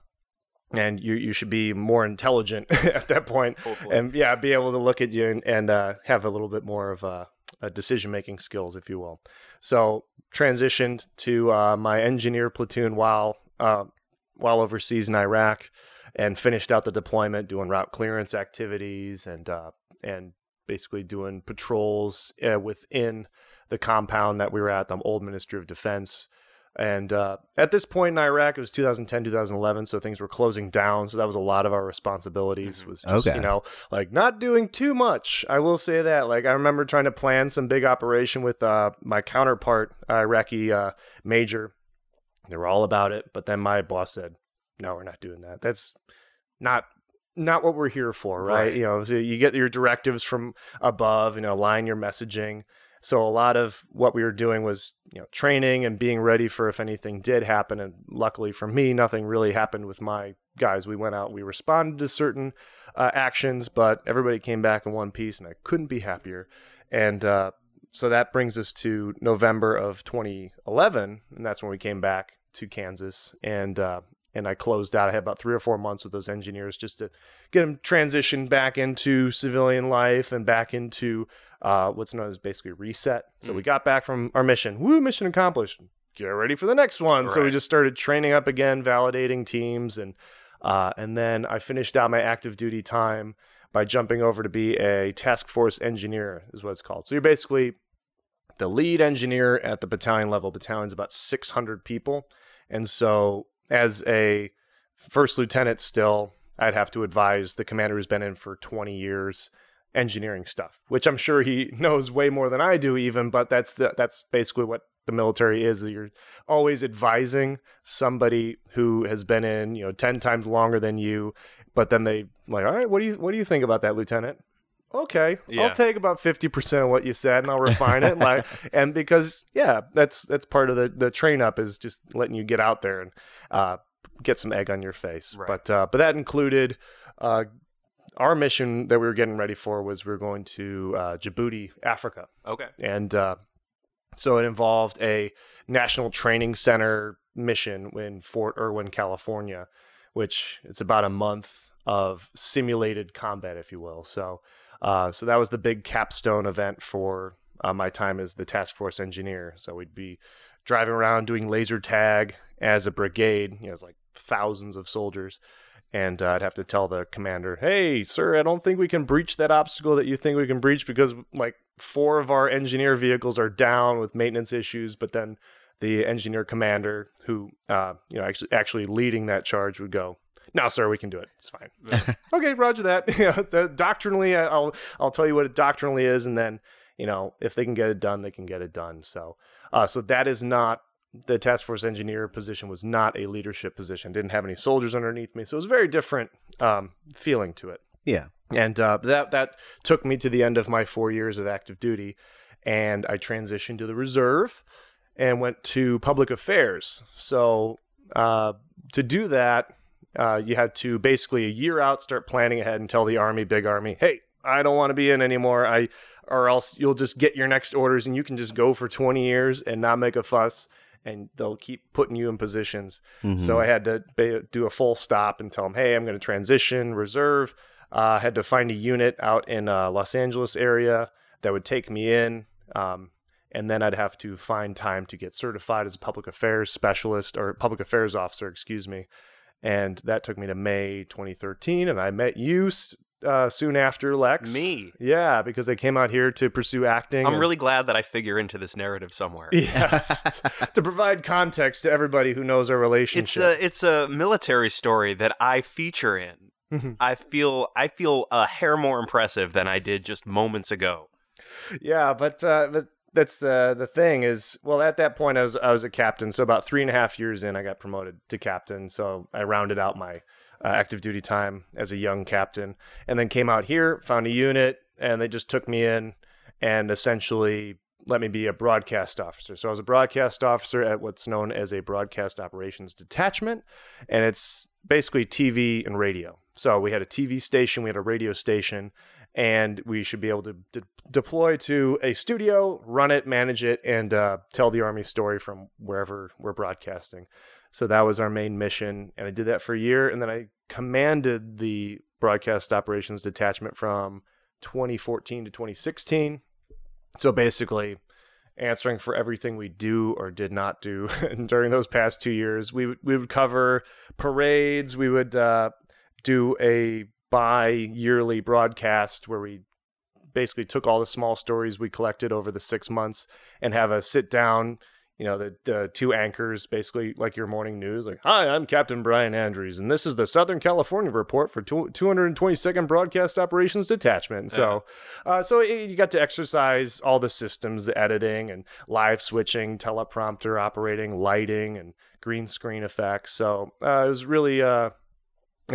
and you you should be more intelligent [laughs] at that point Hopefully. and yeah, be able to look at you and, and uh, have a little bit more of a, a decision making skills, if you will. So transitioned to uh, my engineer platoon while uh, while overseas in Iraq, and finished out the deployment doing route clearance activities and uh, and basically doing patrols uh, within the compound that we were at, the old Ministry of Defense. And uh, at this point in Iraq, it was 2010, 2011, so things were closing down. So that was a lot of our responsibilities. Mhm. Was just, Okay. you know, like not doing too much. I will say that. Like I remember trying to plan some big operation with uh, my counterpart, Iraqi uh, major. They were all about it, but then my boss said, "No, we're not doing that. That's not." Not what we're here for, right? Right. You know, so you get your directives from above, you know, align your messaging. So a lot of what we were doing was, you know, training and being ready for if anything did happen. And luckily for me, nothing really happened with my guys. We went out, we responded to certain uh, actions, but everybody came back in one piece, and I couldn't be happier. And uh, so that brings us to November of 2011, and that's when we came back to Kansas and uh, and I closed out. I had about three or four months with those engineers just to get them transitioned back into civilian life and back into uh, what's known as basically reset. So we got back from our mission. Woo, mission accomplished. Get ready for the next one. So we just started training up again, validating teams, and uh, and then I finished out my active duty time by jumping over to be a task force engineer, is what it's called. So you're basically the lead engineer at the battalion level. Battalion's about 600 people, and so as a first lieutenant, still I'd have to advise the commander who's been in for 20 years engineering stuff, which I'm sure he [laughs] knows way more than I do, even. But that's the, that's basically what the military is. You're always advising somebody who has been in, you know, 10 times longer than you, but then they like, all right, what do you what do you think about that, lieutenant? Okay, Yeah. I'll take about 50% of what you said and I'll refine it. Like, [laughs] and because, yeah, that's, that's part of the, the train up is just letting you get out there and, uh, get some egg on your face. Right. But, uh, but that included, uh, our mission that we were getting ready for was we were going to uh, Djibouti, Africa, Okay. and uh, so it involved a national training center mission in Fort Irwin, California, which it's about a month of simulated combat, if you will. So, uh, so that was the big capstone event for uh, my time as the task force engineer. So we'd be driving around doing laser tag as a brigade. You know, it's like thousands of soldiers. And uh, I'd have to tell the commander, "Hey, sir, I don't think we can breach that obstacle that you think we can breach because like four of our engineer vehicles are down with maintenance issues." But then the engineer commander, who uh, you know actually actually leading that charge, would go, "No, sir, we can do it. It's fine." [laughs] okay, Roger that. [laughs] yeah, the, doctrinally, I'll I'll tell you what it doctrinally is, and then you know if they can get it done, they can get it done. So, uh, so that is not the task force engineer position was not a leadership position. Didn't have any soldiers underneath me, so it was a very different um, feeling to it. Yeah. And uh, that that took me to the end of my four years of active duty, and I transitioned to the reserve and went to public affairs. So uh, to do that, uh, you had to basically a year out start planning ahead and tell the army, big army, hey, I don't want to be in anymore. I or else you'll just get your next orders and you can just go for 20 years and not make a fuss and they'll keep putting you in positions. So I had to ba- do a full stop and tell them, hey, I'm going to transition reserve. Uh, I had to find a unit out in uh, Los Angeles area that would take me in. Um, and then I'd have to find time to get certified as a public affairs specialist or public affairs officer, excuse me. And that took me to May 2013. And I met you uh, soon after, Lex. Me. Yeah, because I came out here to pursue acting. I'm and- really glad that I figure into this narrative somewhere. [laughs] Yes. to provide context to everybody who knows our It's relationship. a it's a military story that I feature in. Mhm. I feel I feel a hair more impressive than I did just moments ago. Yeah, but uh, but that's uh, the thing is, well, at that point I was I was a captain, so about three and a half years in, I got promoted to captain. So I rounded out my uh, active duty time as a young captain, and then came out here, found a unit, and they just took me in and essentially let me be a broadcast officer. So I was a broadcast officer at what's known as a broadcast operations detachment, and it's basically TV and radio. So we had a TV station, we had a radio station, and we should be able to de- deploy to a studio, run it, manage it, and uh, tell the Army story from wherever we're broadcasting. So that was our main mission, and I did that for a year, and then I commanded the broadcast operations detachment from 2014 to 2016. So basically, answering for everything we do or did not do [laughs] during those past two years. We would- we would cover parades. We would uh, do a bi-yearly broadcast where we basically took all the small stories we collected over the six months and have a sit down. You know, the, the two anchors, basically like your morning news, like, Hi, I'm Captain Brian Andrews, and this is the Southern California report for two- 222nd Broadcast Operations Detachment. So, uh, so it, you got to exercise all the systems, the editing and live switching, teleprompter operating, lighting, and green screen effects. So uh, it was really uh,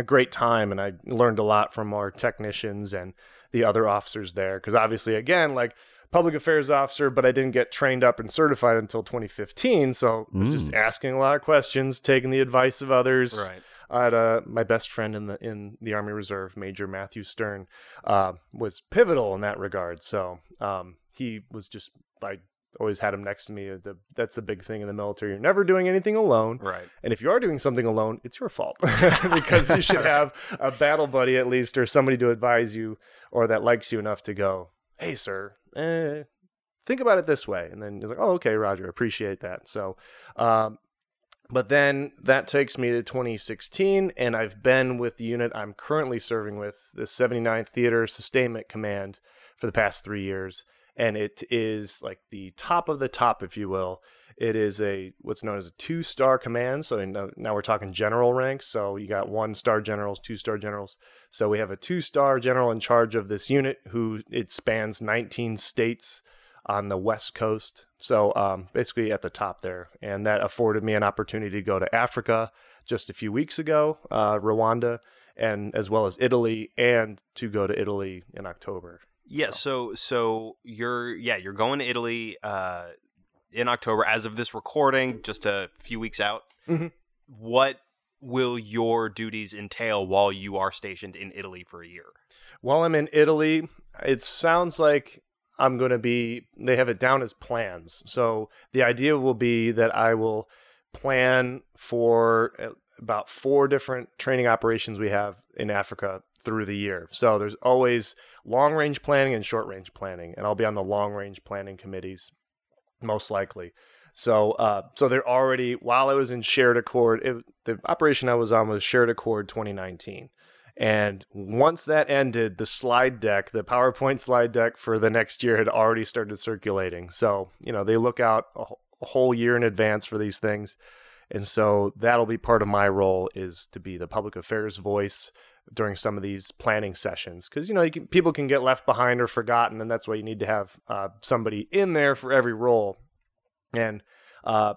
a great time, and I learned a lot from our technicians and the other officers there. Because obviously, again, like public affairs officer, but I didn't get trained up and certified until 2015. So I was just asking a lot of questions, taking the advice of others. Right. I had uh, my best friend in the in the Army Reserve, Major Matthew Stern, uh, was pivotal in that regard. So um, he was just by always had him next to me. The, that's the big thing in the military. You're never doing anything alone. Right. And if you are doing something alone, it's your fault [laughs] [laughs] because you should have a battle buddy at least or somebody to advise you or that likes you enough to go, hey, sir, eh, think about it this way. And then he's like, oh, okay, Roger, appreciate that. So, um, but then that takes me to 2016, and I've been with the unit I'm currently serving with, the 79th Theater Sustainment Command, for the past three years. And it is like the top of the top, if you will. It is a what's known as a two star command. So now, now we're talking general ranks. So you got one star generals, two star generals. So we have a two star general in charge of this unit who it spans 19 states on the West Coast. So um, basically at the top there. And that afforded me an opportunity to go to Africa just a few weeks ago, uh, Rwanda, and as well as Italy, and to go to Italy in October. Yeah, so so you're yeah, you're going to Italy uh in October as of this recording, just a few weeks out. Mhm. What will your duties entail while you are stationed in Italy for a year? While I'm in Italy, it sounds like I'm going to be, they have it down as plans. So the idea will be that I will plan for uh, about four different training operations we have in Africa through the year. So there's always long range planning and short range planning, and I'll be on the long range planning committees most likely. So, uh, so they're already while I was in Shared Accord, it, the operation I was on was Shared Accord 2019. And once that ended, the slide deck, the PowerPoint slide deck for the next year had already started circulating. So, you know, they look out a, a whole year in advance for these things. And so that'll be part of my role is to be the public affairs voice during some of these planning sessions because you know you can, people can get left behind or forgotten and that's why you need to have uh, somebody in there for every role. And uh,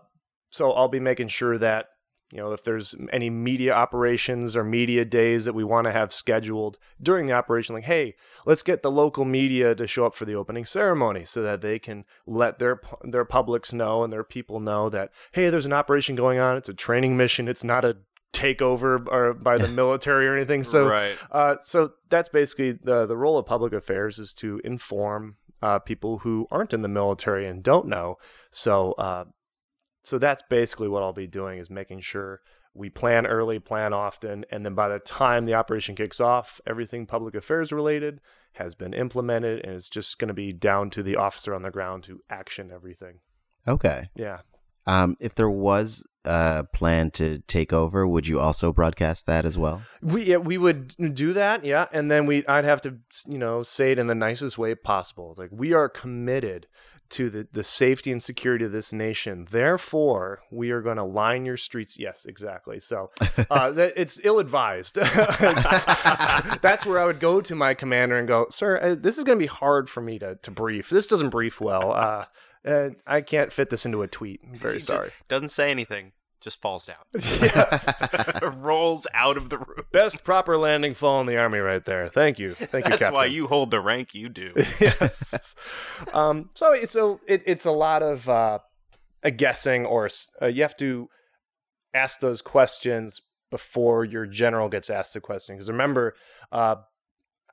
so i'll be making sure that you know if there's any media operations or media days that we want to have scheduled during the operation like hey let's get the local media to show up for the opening ceremony so that they can let their their publics know and their people know that hey there's an operation going on. It's a training mission. It's not a takeover or by the [laughs] military or anything so right. uh, so that's basically the the role of public affairs is to inform uh, people who aren't in the military and don't know. So uh, so that's basically what I'll be doing is making sure we plan early, plan often, and then by the time the operation kicks off, everything public affairs related has been implemented, and it's just going to be down to the officer on the ground to action everything. Okay. Yeah. Um, if there was a plan to take over, would you also broadcast that as well? We yeah, we would do that, yeah, and then we I'd have to you know say it in the nicest way possible. Like we are committed to the the safety and security of this nation. Therefore, we are going to line your streets. Yes, exactly. So [laughs] uh, it's ill advised. [laughs] That's where I would go to my commander and go, "Sir, uh, this is going to be hard for me to to brief. This doesn't brief well. Uh, uh, I can't fit this into a tweet. I'm [laughs] very sorry." Doesn't say anything, just falls down. [laughs] yes. [laughs] Rolls out of the room. Best proper landing fall in the army right there. Thank you. Thank you, That's Captain. why you hold the rank you do. yes. um, so so it, it's a lot of uh, a guessing, or uh, you have to ask those questions before your general gets asked the question. Because remember, uh,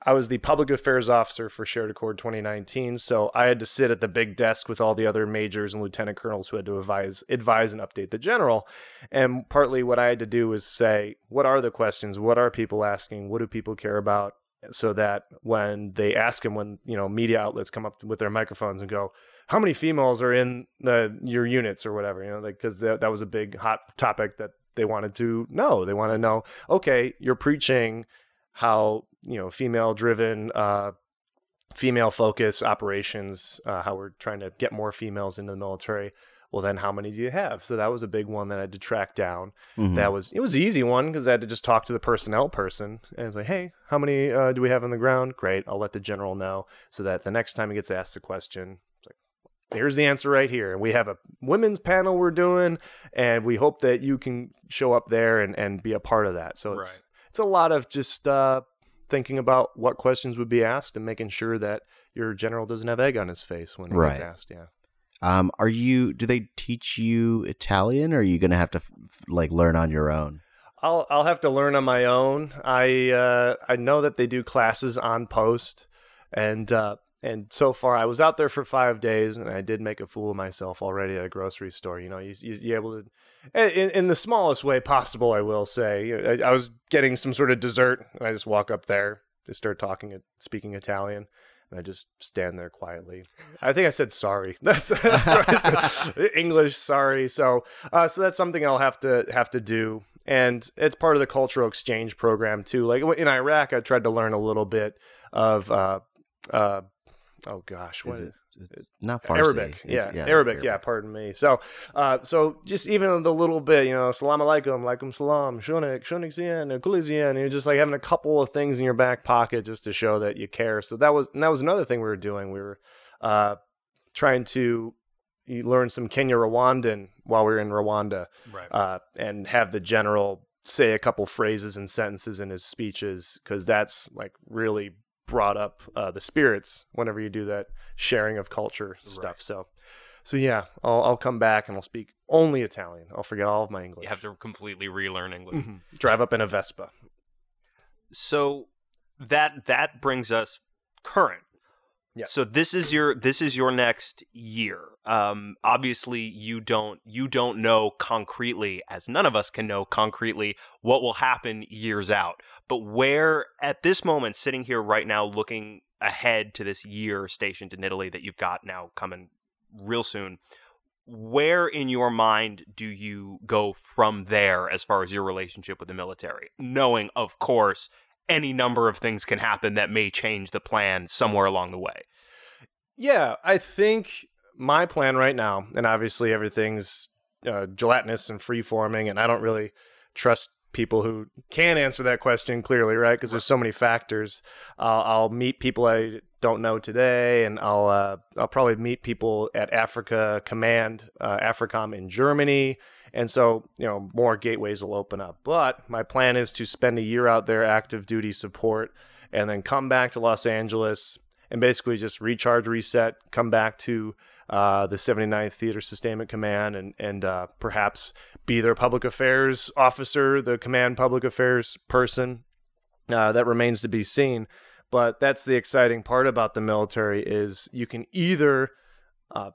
I was the public affairs officer for Shared Accord 2019, so I had to sit at the big desk with all the other majors and lieutenant colonels who had to advise, advise and update the general. And partly what I had to do was say, what are the questions? What are people asking? What do people care about? So that when they ask him, when you know media outlets come up with their microphones and go, "How many females are in the your units or whatever?" You know, because that that was a big hot topic that they wanted to know. They want to know, okay, you're preaching how you know female driven uh female focus operations uh, how we're trying to get more females into the military. Well then how many do you have? So that was a big one that i had to track down. Mhm. that was it was an easy one because i had to just talk to the personnel person and it's like hey how many uh, do we have on the ground? Great i'll let the general know so that the next time he gets asked the question it's like here's the answer right here. And we have a women's panel we're doing and we hope that you can show up there and, and be a part of that. So it's Right. it's a lot of just uh, thinking about what questions would be asked and making sure that your general doesn't have egg on his face when he gets Right. asked. Yeah. Um, are you? Do they teach you Italian, or are you going to have to f- like learn on your own? I'll I'll have to learn on my own. I uh, I know that they do classes on post, and uh, and so far, I was out there for five days, and I did make a fool of myself already at a grocery store. You know, you you you're able to, in, in the smallest way possible, I will say. You know, I, I was getting some sort of dessert, and I just walk up there, they start talking, speaking Italian, and I just stand there quietly. I think I said sorry. [laughs] That's, that's said. [laughs] English, sorry. So, uh, so that's something I'll have to have to do, and it's part of the cultural exchange program too. Like in Iraq, I tried to learn a little bit of. Uh, uh, oh gosh, what Is it, is it not Farsi? Arabic, It's- yeah, Arabic, yeah. Pardon me. So, uh, so just even the little bit, you know, salam alaikum, alaikum salam, shunik, shunik zian, kulizian, you're just like having a couple of things in your back pocket just to show that you care. So that was, and that was another thing we were doing. We were uh, trying to learn some Kinyarwanda while we were in Rwanda, Right. uh, and have the general say a couple phrases and sentences in his speeches because that's like really brought up uh, the spirits whenever you do that sharing of culture stuff. So, so yeah, I'll, I'll come back and I'll speak only Italian. I'll forget all of my English. you have to completely relearn English. Mhm. drive up in a Vespa. so that that brings us current Yeah. so this is your this is your next year. Um obviously you don't you don't know concretely as none of us can know concretely what will happen years out. But where at this moment sitting here right now looking ahead to this year stationed in Italy that you've got now coming real soon where in your mind do you go from there as far as your relationship with the military? Knowing of course any number of things can happen that may change the plan somewhere along the way Yeah, I think my plan right now, and obviously everything's uh, gelatinous and free forming, and I don't really trust people who can answer that question clearly, right? Because there's so many factors. Uh, I'll meet people I don't know today, and I'll uh, I'll probably meet people at Africa Command, uh, AFRICOM in Germany, and so you know more gateways will open up. But my plan is to spend a year out there, active duty support, and then come back to Los Angeles and basically just recharge, reset, come back to uh, the 79th Theater Sustainment Command, and and uh, perhaps be their public affairs officer, the command public affairs person. Uh, that remains to be seen. But that's the exciting part about the military is you can either uh,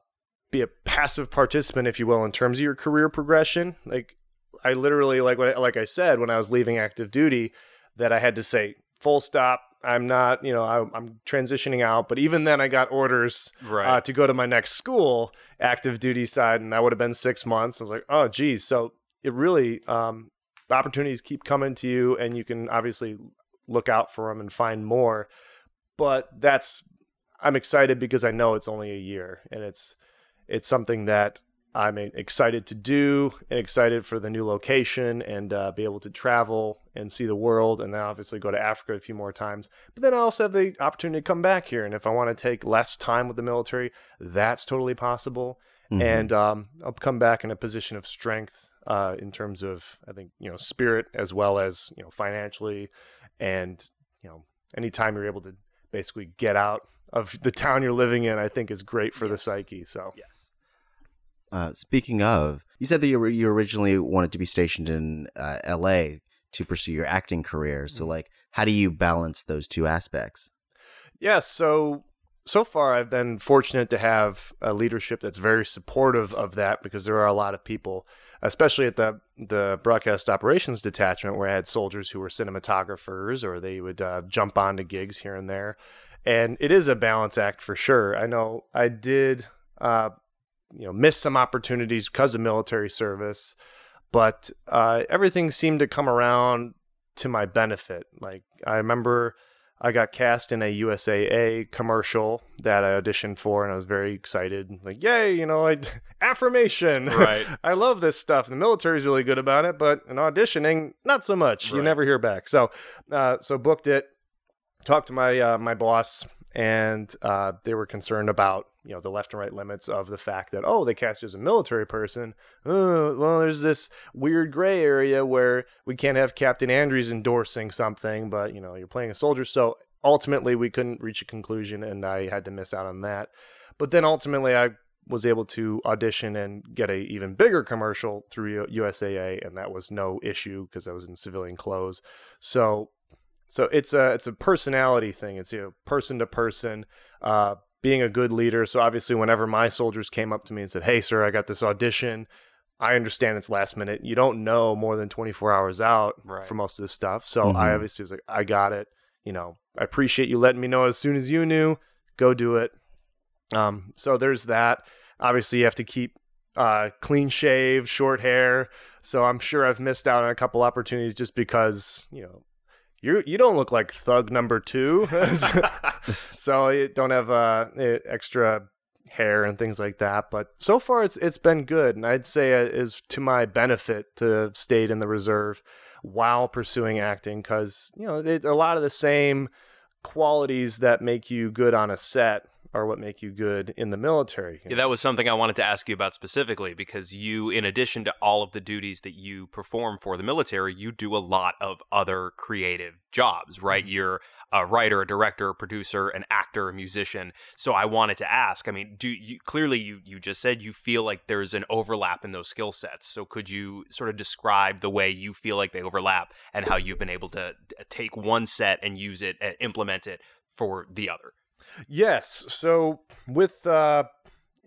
be a passive participant, if you will, in terms of your career progression. Like I literally, like what, like I said when I was leaving active duty, that I had to say full stop. I'm not, you know, I, I'm transitioning out. But even then, I got orders right uh, to go to my next school, active duty side, and that would have been six months. I was like, oh, geez. So it really, um, opportunities keep coming to you, and you can obviously look out for them and find more. But that's, I'm excited because I know it's only a year, and it's, it's something that I'm excited to do and excited for the new location and uh, be able to travel and see the world and then obviously go to Africa a few more times. But then I also have the opportunity to come back here. And if I want to take less time with the military, that's totally possible. Mhm. And um, I'll come back in a position of strength uh, in terms of, I think, you know, spirit as well as, you know, financially. And, you know, anytime you're able to basically get out of the town you're living in, I think is great for the psyche. So. yes Uh, speaking of, you said that you, you originally wanted to be stationed in uh, L.A. to pursue your acting career. So, Mhm. like, how do you balance those two aspects? Yeah, so so far I've been fortunate to have a leadership that's very supportive of that because there are a lot of people, especially at the the broadcast operations detachment, where I had soldiers who were cinematographers or they would uh, jump onto gigs here and there, and it is a balance act for sure. I know I did, uh, you know, miss some opportunities because of military service, but uh, everything seemed to come around to my benefit. Like I remember. I got cast in a USAA commercial that I auditioned for, and I was very excited. Like, yay, you know, I [laughs] affirmation. Right. [laughs] I love this stuff. The military's really good about it, but in auditioning, not so much. You never hear back. So, uh, so booked it. Talked to my uh, my boss, and uh, they were concerned about you know the left and right limits of the fact that oh they cast you as a military person. Oh, well, there's this weird gray area where we can't have Captain Andrews endorsing something, but you know you're playing a soldier. So ultimately, we couldn't reach a conclusion, and I had to miss out on that. But then ultimately, I was able to audition and get a even bigger commercial through USAA, and that was no issue because I was in civilian clothes. So So it's a it's a personality thing. It's you know person to person, uh, being a good leader. So obviously, whenever my soldiers came up to me and said, "Hey, sir, I got this audition," I understand it's last minute. You don't know more than 24 hours out Right. for most of this stuff. So I Mhm. obviously was like, I got it. You know, I appreciate you letting me know as soon as you knew. Go do it. Um, so there's that. Obviously, you have to keep uh, clean shave, short hair. So I'm sure I've missed out on a couple opportunities just because you know you you don't look like thug number two. [laughs] [laughs] so you don't have uh, extra hair and things like that. But so far, it's it's been good, and I'd say it is to my benefit to have stayed in the reserve while pursuing acting because you know it, a lot of the same qualities that make you good on a set are what make you good in the military. Yeah, that was something I wanted to ask you about specifically because you, in addition to all of the duties that you perform for the military, you do a lot of other creative jobs, right? You're a writer, a director, a producer, an actor, a musician. So I wanted to ask. I mean, do you clearly you you just said you feel like there's an overlap in those skill sets. So could you sort of describe the way you feel like they overlap and how you've been able to uh, take one set and use it and implement it for the other? Yes. So with uh,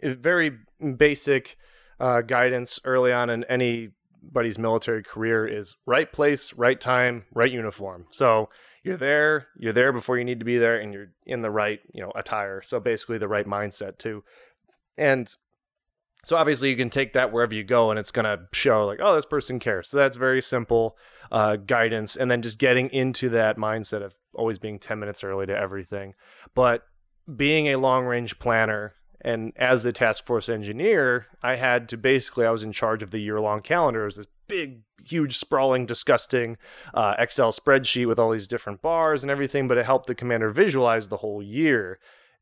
very basic uh, guidance early on in anybody's military career is right place, right time, right uniform. So you're there, you're there before you need to be there, and you're in the right, you know, attire. So basically the right mindset too. And so obviously you can take that wherever you go, and it's gonna show like, oh, this person cares. So that's very simple uh, guidance, and then just getting into that mindset of always being 10 minutes early to everything. But being a long range planner and as the task force engineer, I had to basically, I was in charge of the year long calendar. It was this big, huge, sprawling, disgusting uh, Excel spreadsheet with all these different bars and everything, but it helped the commander visualize the whole year.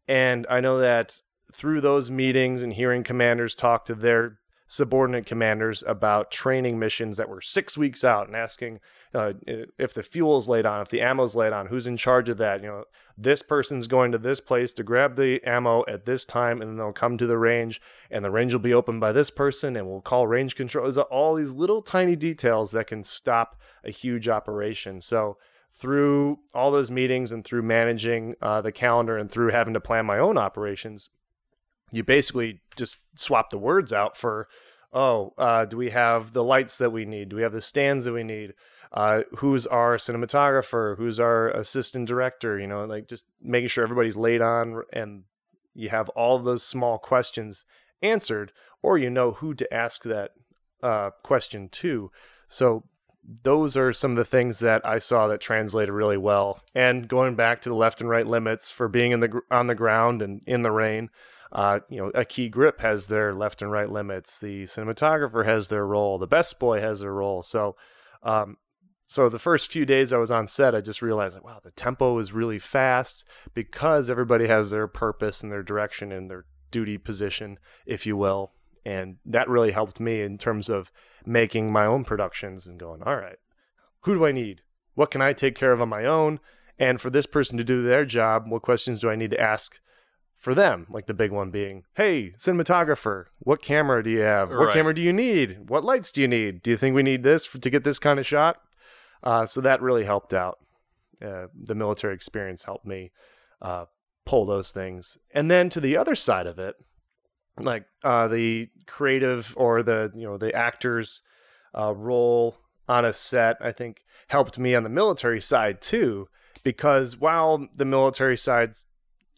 And I know that through those meetings and hearing commanders talk to their subordinate commanders about training missions that were six weeks out and asking uh, if the fuel's laid on, if the ammo's laid on, who's in charge of that. You know, this person's going to this place to grab the ammo at this time, and then they'll come to the range, and the range will be opened by this person, and we'll call range control. There's all these little tiny details that can stop a huge operation. So through all those meetings and through managing uh, the calendar and through having to plan my own operations, you basically just swap the words out for oh uh, do we have the lights that we need? Do we have the stands that we need? Uh, who's our cinematographer? Who's our assistant director? You know like just making sure everybody's laid on and you have all those small questions answered or you know who to ask that uh, question to. So those are some of the things that I saw that translated really well. And going back to the left and right limits for being in the on the ground and in the rain, uh, you know, a key grip has their left and right limits. The cinematographer has their role. The best boy has their role. So, um, so the first few days I was on set, I just realized like, wow, the tempo is really fast because everybody has their purpose and their direction and their duty position, if you will. And that really helped me in terms of making my own productions and going, all right, who do I need? What can I take care of on my own? And for this person to do their job, what questions do I need to ask for them? Like the big one being, hey, cinematographer, what camera do you have? What Right. camera do you need? What lights do you need? Do you think we need this for, to get this kind of shot? Uh, so that really helped out. Uh, the military experience helped me uh, pull those things. And then to the other side of it, like uh, the creative or the you know the actors uh, role on a set, I think helped me on the military side too, because while the military side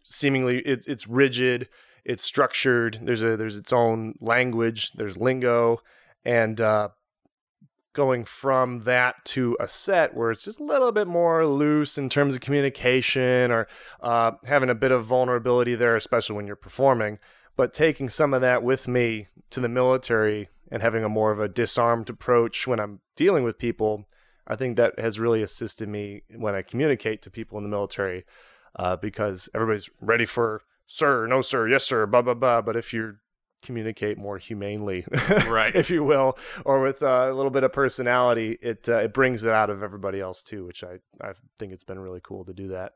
seemingly it, it's rigid, it's structured. There's a there's its own language. There's lingo, and uh, going from that to a set where it's just a little bit more loose in terms of communication or uh, having a bit of vulnerability there, especially when you're performing. But taking some of that with me to the military and having a more of a disarmed approach when I'm dealing with people, I think that has really assisted me when I communicate to people in the military uh, because everybody's ready for sir, no sir, yes sir, blah blah blah. But if you communicate more humanely, [laughs] Right. if you will, or with uh, a little bit of personality, it uh, it brings it out of everybody else too, which I I think it's been really cool to do that.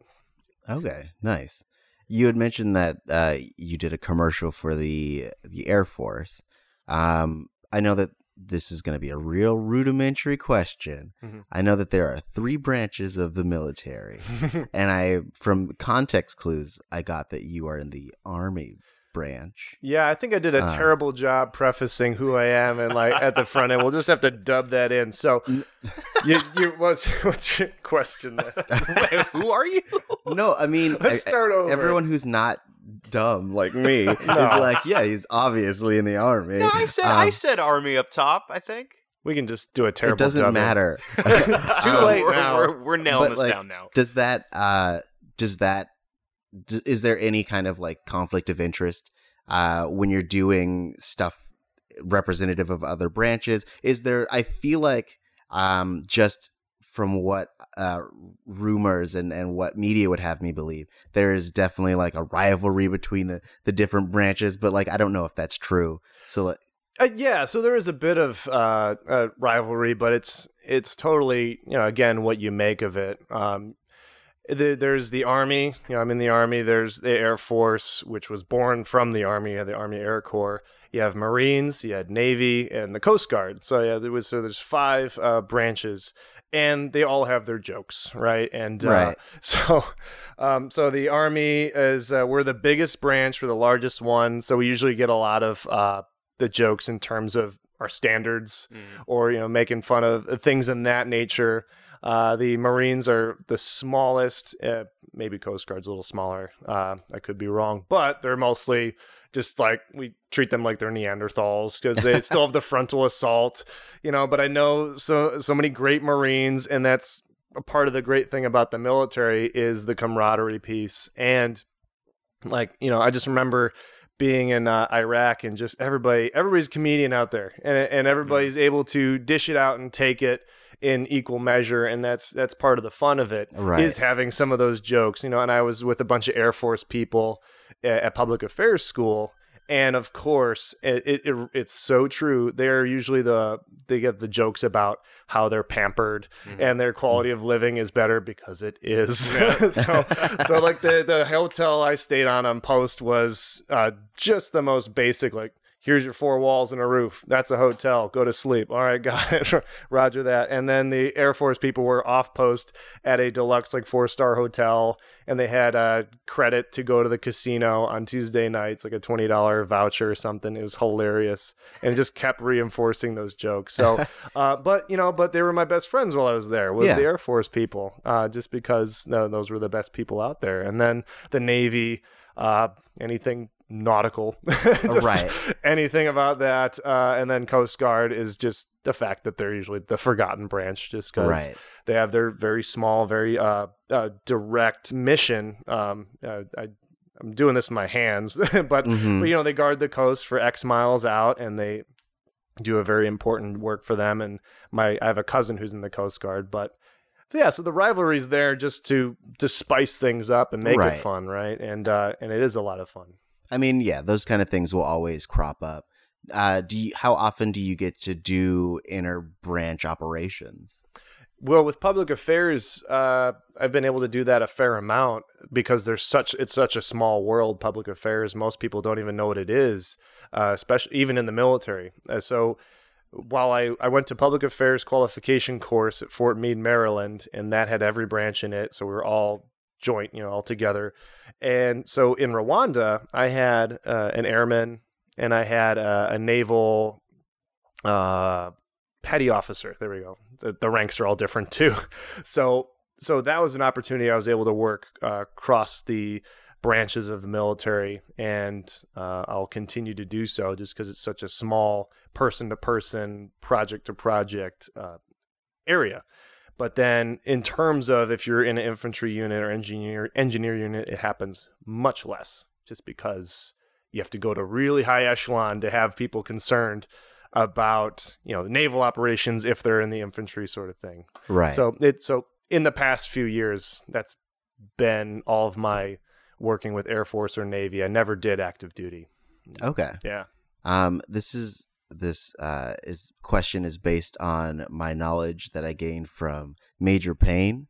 Okay, nice. You had mentioned that uh, you did a commercial for the the Air Force. Um, I know that this is going to be a real rudimentary question. Mhm. I know that there are three branches of the military, [laughs] and I, from context clues, I got that you are in the army branch. Yeah, I think I did a Uh. terrible job prefacing who I am and like at the front end. We'll just have to dub that in. So, [laughs] you, you what's what's your question? Then? [laughs] Who are you? No, I mean, Let's I- start over. everyone who's not dumb like me [laughs] is like, yeah, he's obviously in the army. No, I said I Um, said army up top. I think We can just do a terrible. it doesn't dubbing. matter. [laughs] [laughs] It's too Um, late we're, now. We're, we're nailing But, this like, down now. does that uh does that d- is there any kind of like conflict of interest uh when you're doing stuff representative of other branches is there i feel like um just from what uh rumors and and what media would have me believe there is definitely like a rivalry between the the different branches but like i don't know if that's true so like Uh, yeah, so there is a bit of uh, rivalry, but it's it's totally you know again what you make of it. Um, the, there's the army. You know, I'm in the army. There's the Air Force, which was born from the army, the Army Air Corps. You have Marines, you had Navy, and the Coast Guard. So yeah, there was so there's five uh, branches, and they all have their jokes, right? And uh, [laughs] so, um, so the army is uh, we're the biggest branch, we're the largest one. So we usually get a lot of uh, the jokes in terms of our standards Mm. or you know making fun of uh, things in that nature. Uh, the Marines are the smallest. Uh, maybe Coast Guard's a little smaller. Uh, I could be wrong, but they're mostly just like we treat them like they're Neanderthals because they [laughs] still have the frontal assault, you know. But I know so so many great Marines, and that's a part of the great thing about the military is the camaraderie piece and like you know i just remember being in uh, iraq and just everybody everybody's a comedian out there and, and everybody's able to dish it out and take it in equal measure and that's that's part of the fun of it is Right. is having some of those jokes you know and i was with a bunch of air force people at, at public affairs school and of course it, it, it it's so true they're usually the they get the jokes about how they're pampered and their quality of living is better because it is. [laughs] So so like the the hotel i stayed on on post was uh just the most basic like here's your four walls and a roof. That's a hotel. Go to sleep. All right [laughs] got it. Roger that. And then the air force people were off post at a deluxe like four star hotel and they had a credit to go to the casino on tuesday nights like a $20 voucher or something. It was hilarious. And it just kept reinforcing those jokes. So [laughs] uh, but you know but they were my best friends while i was there was Yeah. the air force people uh, just because no, those were the best people out there. And then the navy uh, anything nautical [laughs] [laughs] Right. anything about that uh, and then coast guard is just the fact that they're usually the forgotten branch just because right they have their very small very uh, uh, direct mission um, uh, I, i'm doing this in my hands [laughs] but Mhm. but, you know they guard the coast for x miles out and they do a very important work for them and my i have a cousin who's in the coast guard but yeah so the rivalry's there just to to spice things up and make Right. it fun right and uh and it is a lot of fun I mean, yeah, those kind of things will always crop up. Uh, do you, how often do you get to do inner branch operations? Well, with public affairs, uh, I've been able to do that a fair amount because there's such it's such a small world. Public affairs, most people don't even know what it is, uh, especially even in the military. Uh, so, while I I went to public affairs qualification course at Fort Meade, Maryland, and that had every branch in it, so we were all joint, you know, all together. And so in Rwanda, I had uh, an airman and I had uh, a naval uh, petty officer. There we go. The, the ranks are all different [laughs] too. So so that was an opportunity I was able to work uh, across the branches of the military, and uh, I'll continue to do so just because it's such a small person to person, project to project uh, area. But then, in terms of if you're in an infantry unit or engineer engineer unit, it happens much less, just because you have to go to really high echelon to have people concerned about you know naval operations if they're in the infantry sort of thing. Right. So it so in the past few years, that's been all of my working with Air Force or Navy. I never did active duty. okay. Yeah. Um, this is this uh, is question is based on my knowledge that I gained from Major Payne,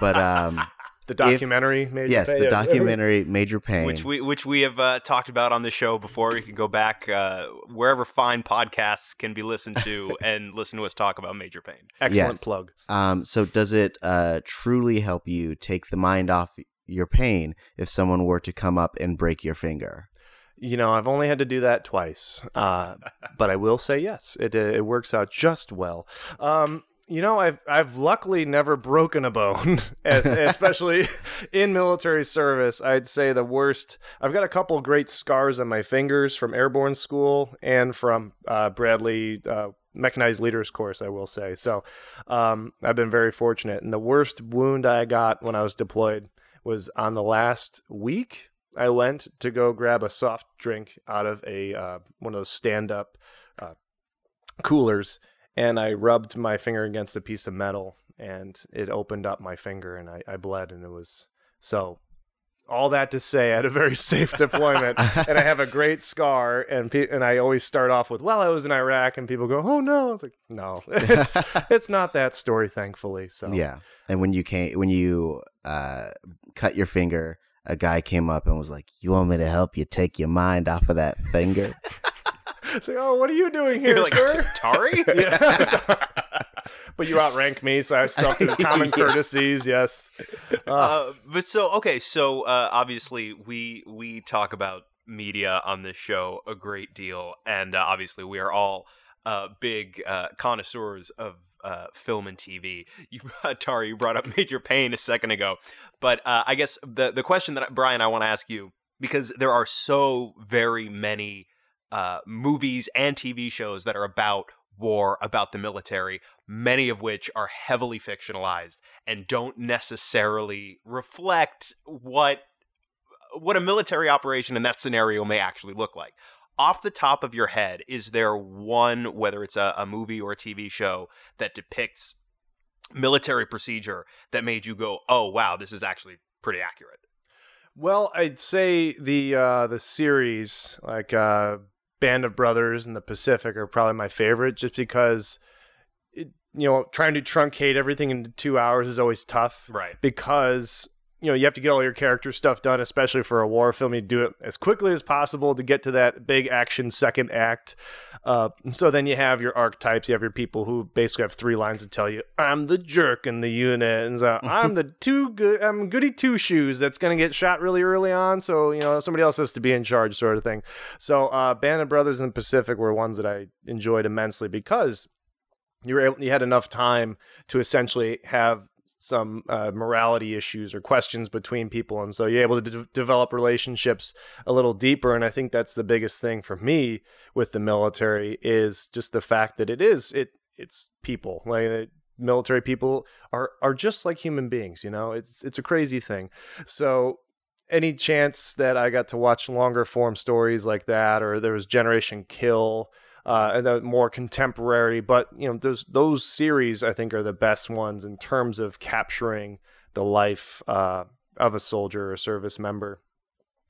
but um, [laughs] The documentary Major yes, Payne, the documentary [laughs] Major Payne. which we which we have uh, talked about on the show before. You can go back uh, wherever fine podcasts can be listened to [laughs] and listen to us talk about Major Payne. Excellent Yes. plug. Um, so does it uh, truly help you take the mind off your pain if someone were to come up and break your finger? You know, I've only had to do that twice, uh, [laughs] but I will say yes, it uh, it works out just well. Um, you know, I've I've luckily never broken a bone, [laughs] as, [laughs] especially in military service. I'd say the worst. I've got a couple great scars on my fingers from airborne school and from uh, Bradley. Uh, mechanized leaders course i will say so um, i've been very fortunate and the worst wound i got when i was deployed was on the last week I went to go grab a soft drink out of a uh, one of those stand up uh, coolers, and I rubbed my finger against a piece of metal, and it opened up my finger, and I, I bled, and it was so. All that to say, I had a very [laughs] safe deployment, and I have a great scar. And pe- and I always start off with, "Well, I was in Iraq," and people go, "Oh no!" It's like, no, [laughs] it's, it's not that story, thankfully. So Yeah, and when you came, when you uh, cut your finger, a guy came up and was like, "You want me to help you take your mind off of that finger?" [laughs] it's like, "Oh, what are you doing here, You're like sir?" Tari. [laughs] Yeah. [laughs] but you outrank me, so I stuck to the common Yeah. courtesies. Yes. Uh, Uh, but so okay, so uh, obviously we we talk about media on this show a great deal, and uh, obviously we are all uh, big uh, connoisseurs of uh, film and TV. You, [laughs] Tari, you brought up Major Payne a second ago, but uh, I guess the the question that Brian I want to ask you because there are so very many uh, movies and TV shows that are about war, about the military, many of which are heavily fictionalized and don't necessarily reflect what what a military operation in that scenario may actually look like. Off the top of your head, is there one, whether it's a, a movie or a TV show, that depicts military procedure that made you go, "Oh wow, this is actually pretty accurate"? well, I'd say the uh, the series like uh, Band of Brothers and the Pacific are probably my favorite, just because it, you know trying to truncate everything into two hours is always tough. Right. because you know you have to get all your character stuff done especially for a war film. You do it as quickly as possible to get to that big action second act. Uh, so then you have your archetypes. You have your people who basically have three lines to tell you i'm the jerk in the unit and so [laughs] i'm the two good i'm goody two shoes that's going to get shot really early on so you know somebody else has to be in charge sort of thing. So uh, band of brothers in the pacific were ones that i enjoyed immensely because you were able, you had enough time to essentially have some uh, morality issues or questions between people, and so you're able to de- develop relationships a little deeper. And I think that's the biggest thing for me with the military is just the fact that it is it it's people like uh, military people are are just like human beings. You know, it's it's a crazy thing. So any chance that I got to watch longer form stories like that, or there was Generation Kill, uh, and the more contemporary. But you know, those those series I think are the best ones in terms of capturing the life uh, of a soldier or service member.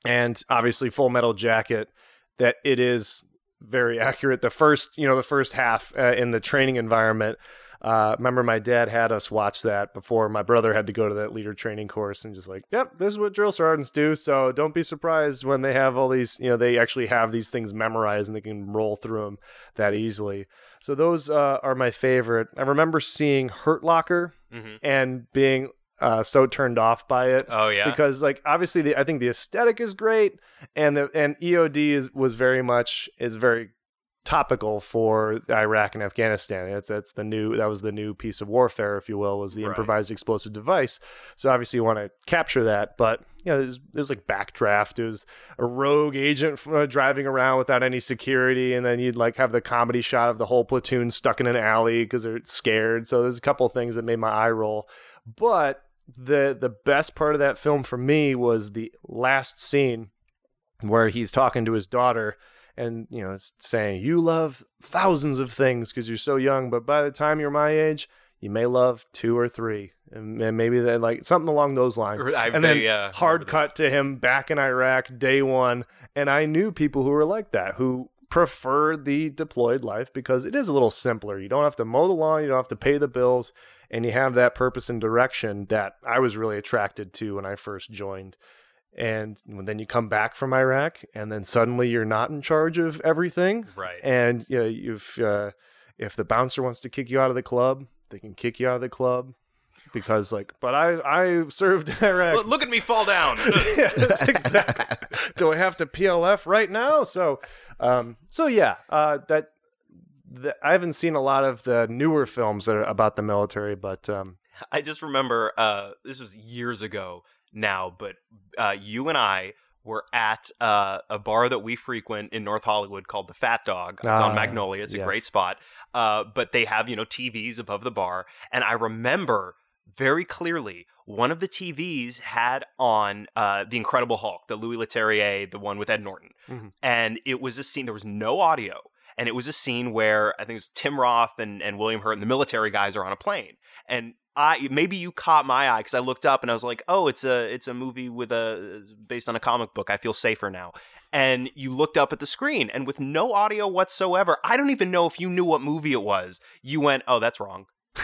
And obviously, Full Metal Jacket, that it is very [laughs] accurate. The first, you know, the first half uh, in the training environment. Uh, remember, my dad had us watch that before my brother had to go to that leader training course, and just like, yep, this is what drill sergeants do. So don't be surprised when they have all these, you know, they actually have these things memorized and they can roll through them that easily. So those uh, are my favorite. I remember seeing Hurt Locker Mm-hmm. and being uh, so turned off by it Oh yeah. because like obviously the, I think the aesthetic is great and the and EOD is was very much is very topical for Iraq and Afghanistan. That's that's the new that was the new piece of warfare, if you will, was the Right. improvised explosive device. So obviously you want to capture that, but you know, there's there's like backdraft. It was a rogue agent uh, driving around without any security, and then you'd like have the comedy shot of the whole platoon stuck in an alley because they're scared. So there's a couple things that made my eye roll, but the the best part of that film for me was the last scene where he's talking to his daughter and you know it's saying you love thousands of things because you're so young but by the time you're my age you may love two or three and, and maybe then like something along those lines. I and then uh, hard cut to him back in iraq day one and i knew people who were like that who prefer the deployed life because it is a little simpler. You don't have to mow the lawn you don't have to pay the bills and you have that purpose and direction that I was really attracted to when I first joined. And then you come back from Iraq, and then suddenly you're not in charge of everything. Right. And you know, if uh, if the bouncer wants to kick you out of the club, they can kick you out of the club because, like, but I I served in Iraq. Look, look at me fall down. [laughs] yeah, exactly. Do I have to PLF right now? So, um, so yeah, uh, that, that I haven't seen a lot of the newer films that are about the military, but um, I just remember uh, this was years ago now, but uh, you and I were at uh, a bar that we frequent in North Hollywood called the Fat Dog. It's Ah, on Magnolia. It's a great spot. Uh, but they have you know TVs above the bar, and I remember very clearly one of the TVs had on uh, the Incredible Hulk, the Louis Leterrier, the one with Ed Norton, Mhm. and it was a scene. There was no audio. And it was a scene where I think it was Tim Roth and, and William Hurt and the military guys are on a plane. And I maybe you caught my eye because I looked up and I was like, oh, it's a it's a movie with a based on a comic book. I feel safer now. And you looked up at the screen and with no audio whatsoever, I don't even know if you knew what movie it was. You went, oh, that's wrong. [laughs]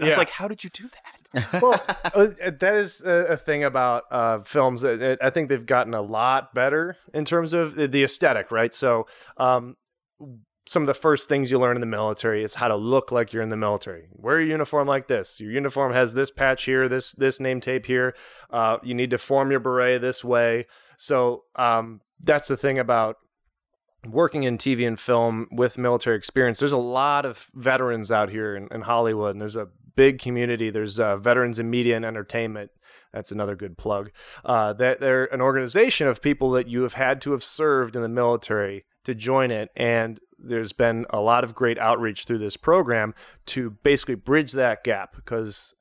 I was like, how did you do that? well, [laughs] uh, that is a, thing about uh, films I think they've gotten a lot better in terms of the, the aesthetic, right? So, um, some of the first things you learn in the military is how to look like you're in the military. Wear your uniform like this. Your uniform has this patch here, this this name tape here. Uh, you need to form your beret this way. So um, that's the thing about working in TV and film with military experience. There's a lot of veterans out here in, in Hollywood, and there's a big community. There's uh, veterans in media and entertainment. That's another good plug. Uh, that they're an organization of people that you have had to have served in the military to join it, and there's been a lot of great outreach through this program to basically bridge that gap because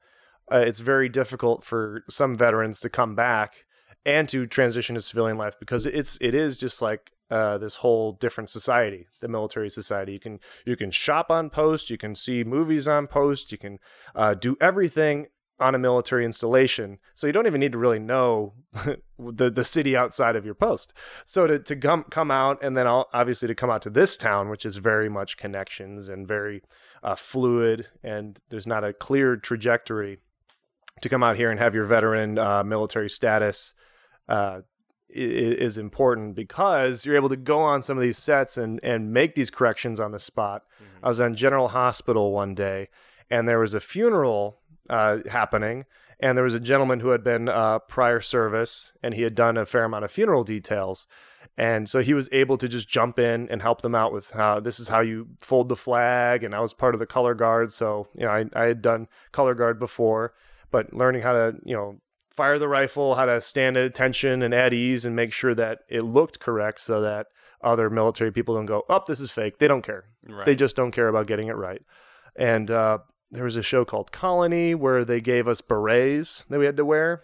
uh, it's very difficult for some veterans to come back and to transition to civilian life because it's it is just like uh, this whole different society, the military society. You can you can shop on post, you can see movies on post, you can uh, do everything on a military installation. So you don't even need to really know [laughs] the the city outside of your post. So to to come come out and then obviously to come out to this town, which is very much connections and very uh, fluid, and there's not a clear trajectory. To come out here and have your veteran uh, military status uh, is important because you're able to go on some of these sets and and make these corrections on the spot. I was on General Hospital one day, and there was a funeral uh, happening, and there was a gentleman who had been uh, prior service, and he had done a fair amount of funeral details. And so he was able to just jump in and help them out with how this is how you fold the flag. And I was part of the color guard. So, you know, I, I had done color guard before, but learning how to, you know, fire the rifle, how to stand at attention and at ease and make sure that it looked correct so that other military people don't go, oh, this is fake. They don't care. Right. They just don't care about getting it right. And uh, there was a show called Colony where they gave us berets that we had to wear.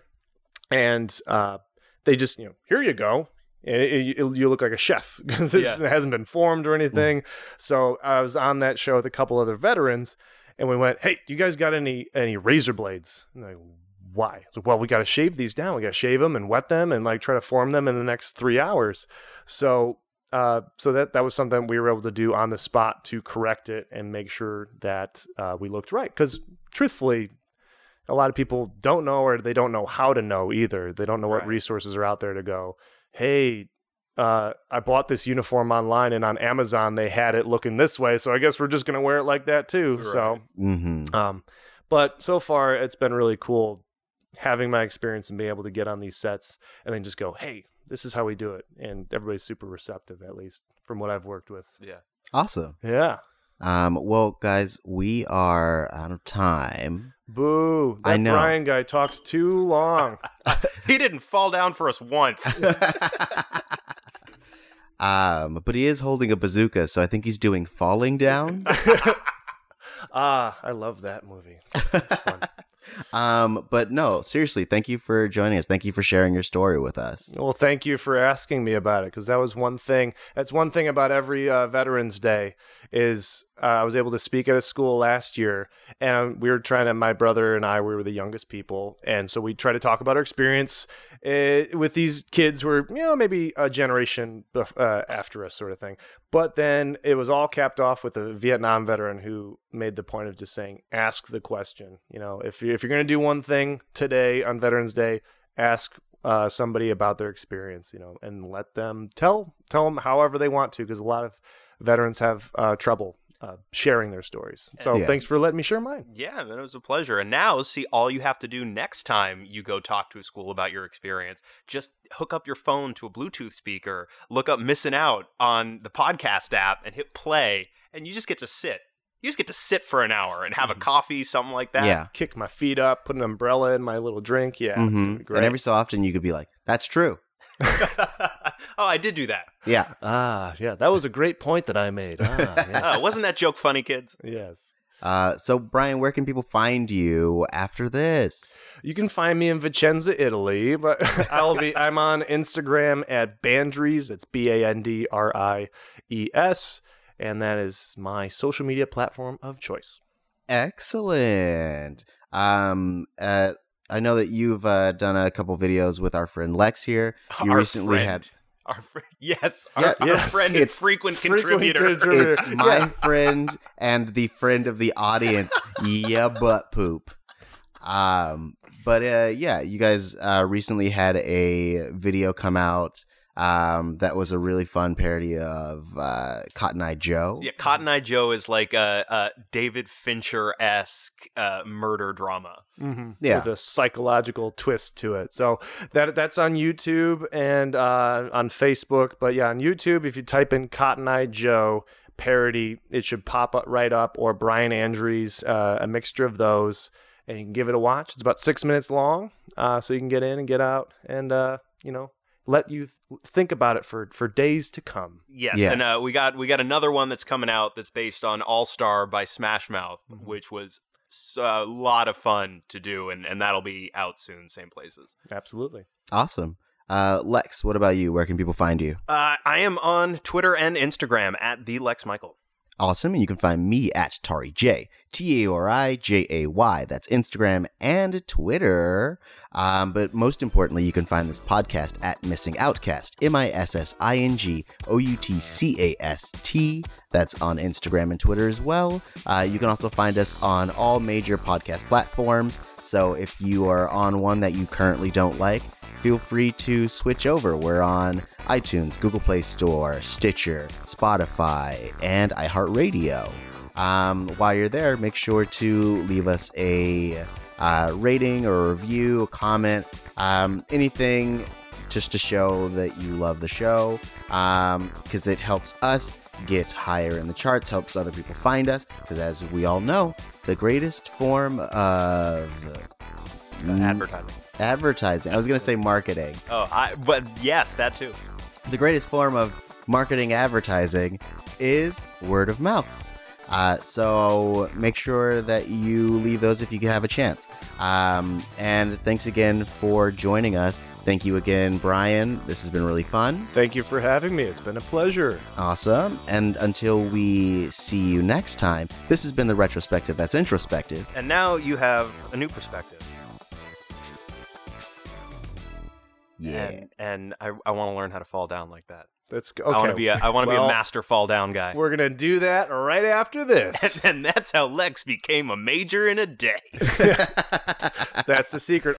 And uh, they just, you know, here you go. It, it- you look like a chef [laughs] because it hasn't been formed or anything. So I was on that show with a couple other veterans, and we went, "Hey, do you guys got any any razor blades?" And they're like, why? So, well, we got to shave these down. We got to shave them and wet them and like try to form them in the next three hours. So, uh, so that that was something we were able to do on the spot to correct it and make sure that uh, we looked right. Because truthfully, a lot of people don't know or they don't know how to know either. They don't know what resources are out there to go. Hey. Uh, I bought this uniform online and on Amazon they had it looking this way, so I guess we're just gonna wear it like that too. So, Right. hmm um, but so far, it's been really cool having my experience and being able to get on these sets and then just go, hey, this is how we do it. And everybody's super receptive, at least from what I've worked with. Yeah. Awesome. Yeah. Um, well, guys, we are out of time. Boo. That I know. Brian guy talked too long. [laughs] He didn't fall down for us once. [laughs] um, but he is holding a bazooka, so I think he's doing falling down. [laughs] ah, I love that movie. It's fun. Um, but no, seriously, thank you for joining us. Thank you for sharing your story with us. Well, thank you for asking me about it because that was one thing. That's one thing about every uh, Veterans Day is Uh, I was able to speak at a school last year, and we were trying to. My brother and I we were the youngest people, and so we tried to talk about our experience uh, with these kids who were, you know, maybe a generation uh, after us, sort of thing. But then it was all capped off with a Vietnam veteran who made the point of just saying, "Ask the question." You know, if you're, if you're going to do one thing today on Veterans Day, ask uh, somebody about their experience, you know, and let them tell tell them however they want to, because a lot of veterans have uh, trouble uh, sharing their stories. So Yeah. thanks for letting me share mine. Yeah, man, it was a pleasure. And now, see, all you have to do next time you go talk to a school about your experience, just hook up your phone to a Bluetooth speaker, look up Missing Out on the podcast app, and hit play, and you just get to sit. You just get to sit for an hour and have a coffee, something like that. yeah. Kick my feet up, put an umbrella in my little drink. Yeah, hmm great. And every so often you could be like, "That's true." [laughs] oh, I did do that. Yeah. ah, yeah, that was a great point that I made. Ah, [laughs] yes. Oh, wasn't that joke funny, kids? yes. Uh, so Brian, where can people find you after this? You can find me in Vicenza, Italy, but [laughs] I'll be I'm on Instagram at Bandries. It's B A N D R I E S, and that is my social media platform of choice. Excellent. Um, uh, I know that you've uh, done a couple videos with our friend Lex here. You Our recently friend. had Our fr- yes, our, Yes. our Yes. friend and It's frequent frequent contributor. contributor. it's my Yeah. friend and the friend of the audience. yeah, butt poop. Um, but uh, yeah, you guys uh, recently had a video come out. Um, that was a really fun parody of uh, Cotton Eye Joe. Yeah, Cotton Eye Joe is like a, a David Fincher esque uh, murder drama. Mm-hmm. Yeah. with a psychological twist to it. So that that's on YouTube and uh, on Facebook. But yeah, on YouTube, if you type in Cotton Eye Joe parody, it should pop up right up, or Brian Andrews, uh, a mixture of those, and you can give it a watch. It's about six minutes long, uh, so you can get in and get out, and uh, you know, let you th- think about it for for days to come. Yes, Yes. and uh, we got we got another one that's coming out that's based on All Star by Smash Mouth, Mm-hmm. which was a lot of fun to do, and, and that'll be out soon, same places. Absolutely. Awesome. Uh, Lex, what about you? Where can people find you? Uh, I am on Twitter and Instagram at the Lex Michael. Awesome. And you can find me at Tari J. T A R I J A Y. That's Instagram and Twitter. Um, but most importantly, you can find this podcast at Missing Outcast. M I S S I N G O U T C A S T. That's on Instagram and Twitter as well. Uh, you can also find us on all major podcast platforms. So if you are on one that you currently don't like, feel free to switch over. We're on iTunes, Google Play Store, Stitcher, Spotify, and iHeartRadio. Um, while you're there, make sure to leave us a uh, rating or review, a comment, um, anything just to show that you love the show because it helps us get higher in the charts, helps other people find us because as we all know, the greatest form of Uh, advertising. advertising. I was going to say marketing. Oh, I but yes, that too. The greatest form of marketing advertising is word of mouth. Uh, so make sure that you leave those if you have a chance. Um, and thanks again for joining us. Thank you again, Brian. This has been really fun. Thank you for having me. It's been a pleasure. Awesome. And until we see you next time, this has been the retrospective that's introspective. And now you have a new perspective. Yeah. And, and I, I want to learn how to fall down like that. That's okay. I want to be a I want to Well, be a master fall down guy. We're gonna do that right after this. [laughs] and that's how Lex became a major in a day. [laughs] That's the secret.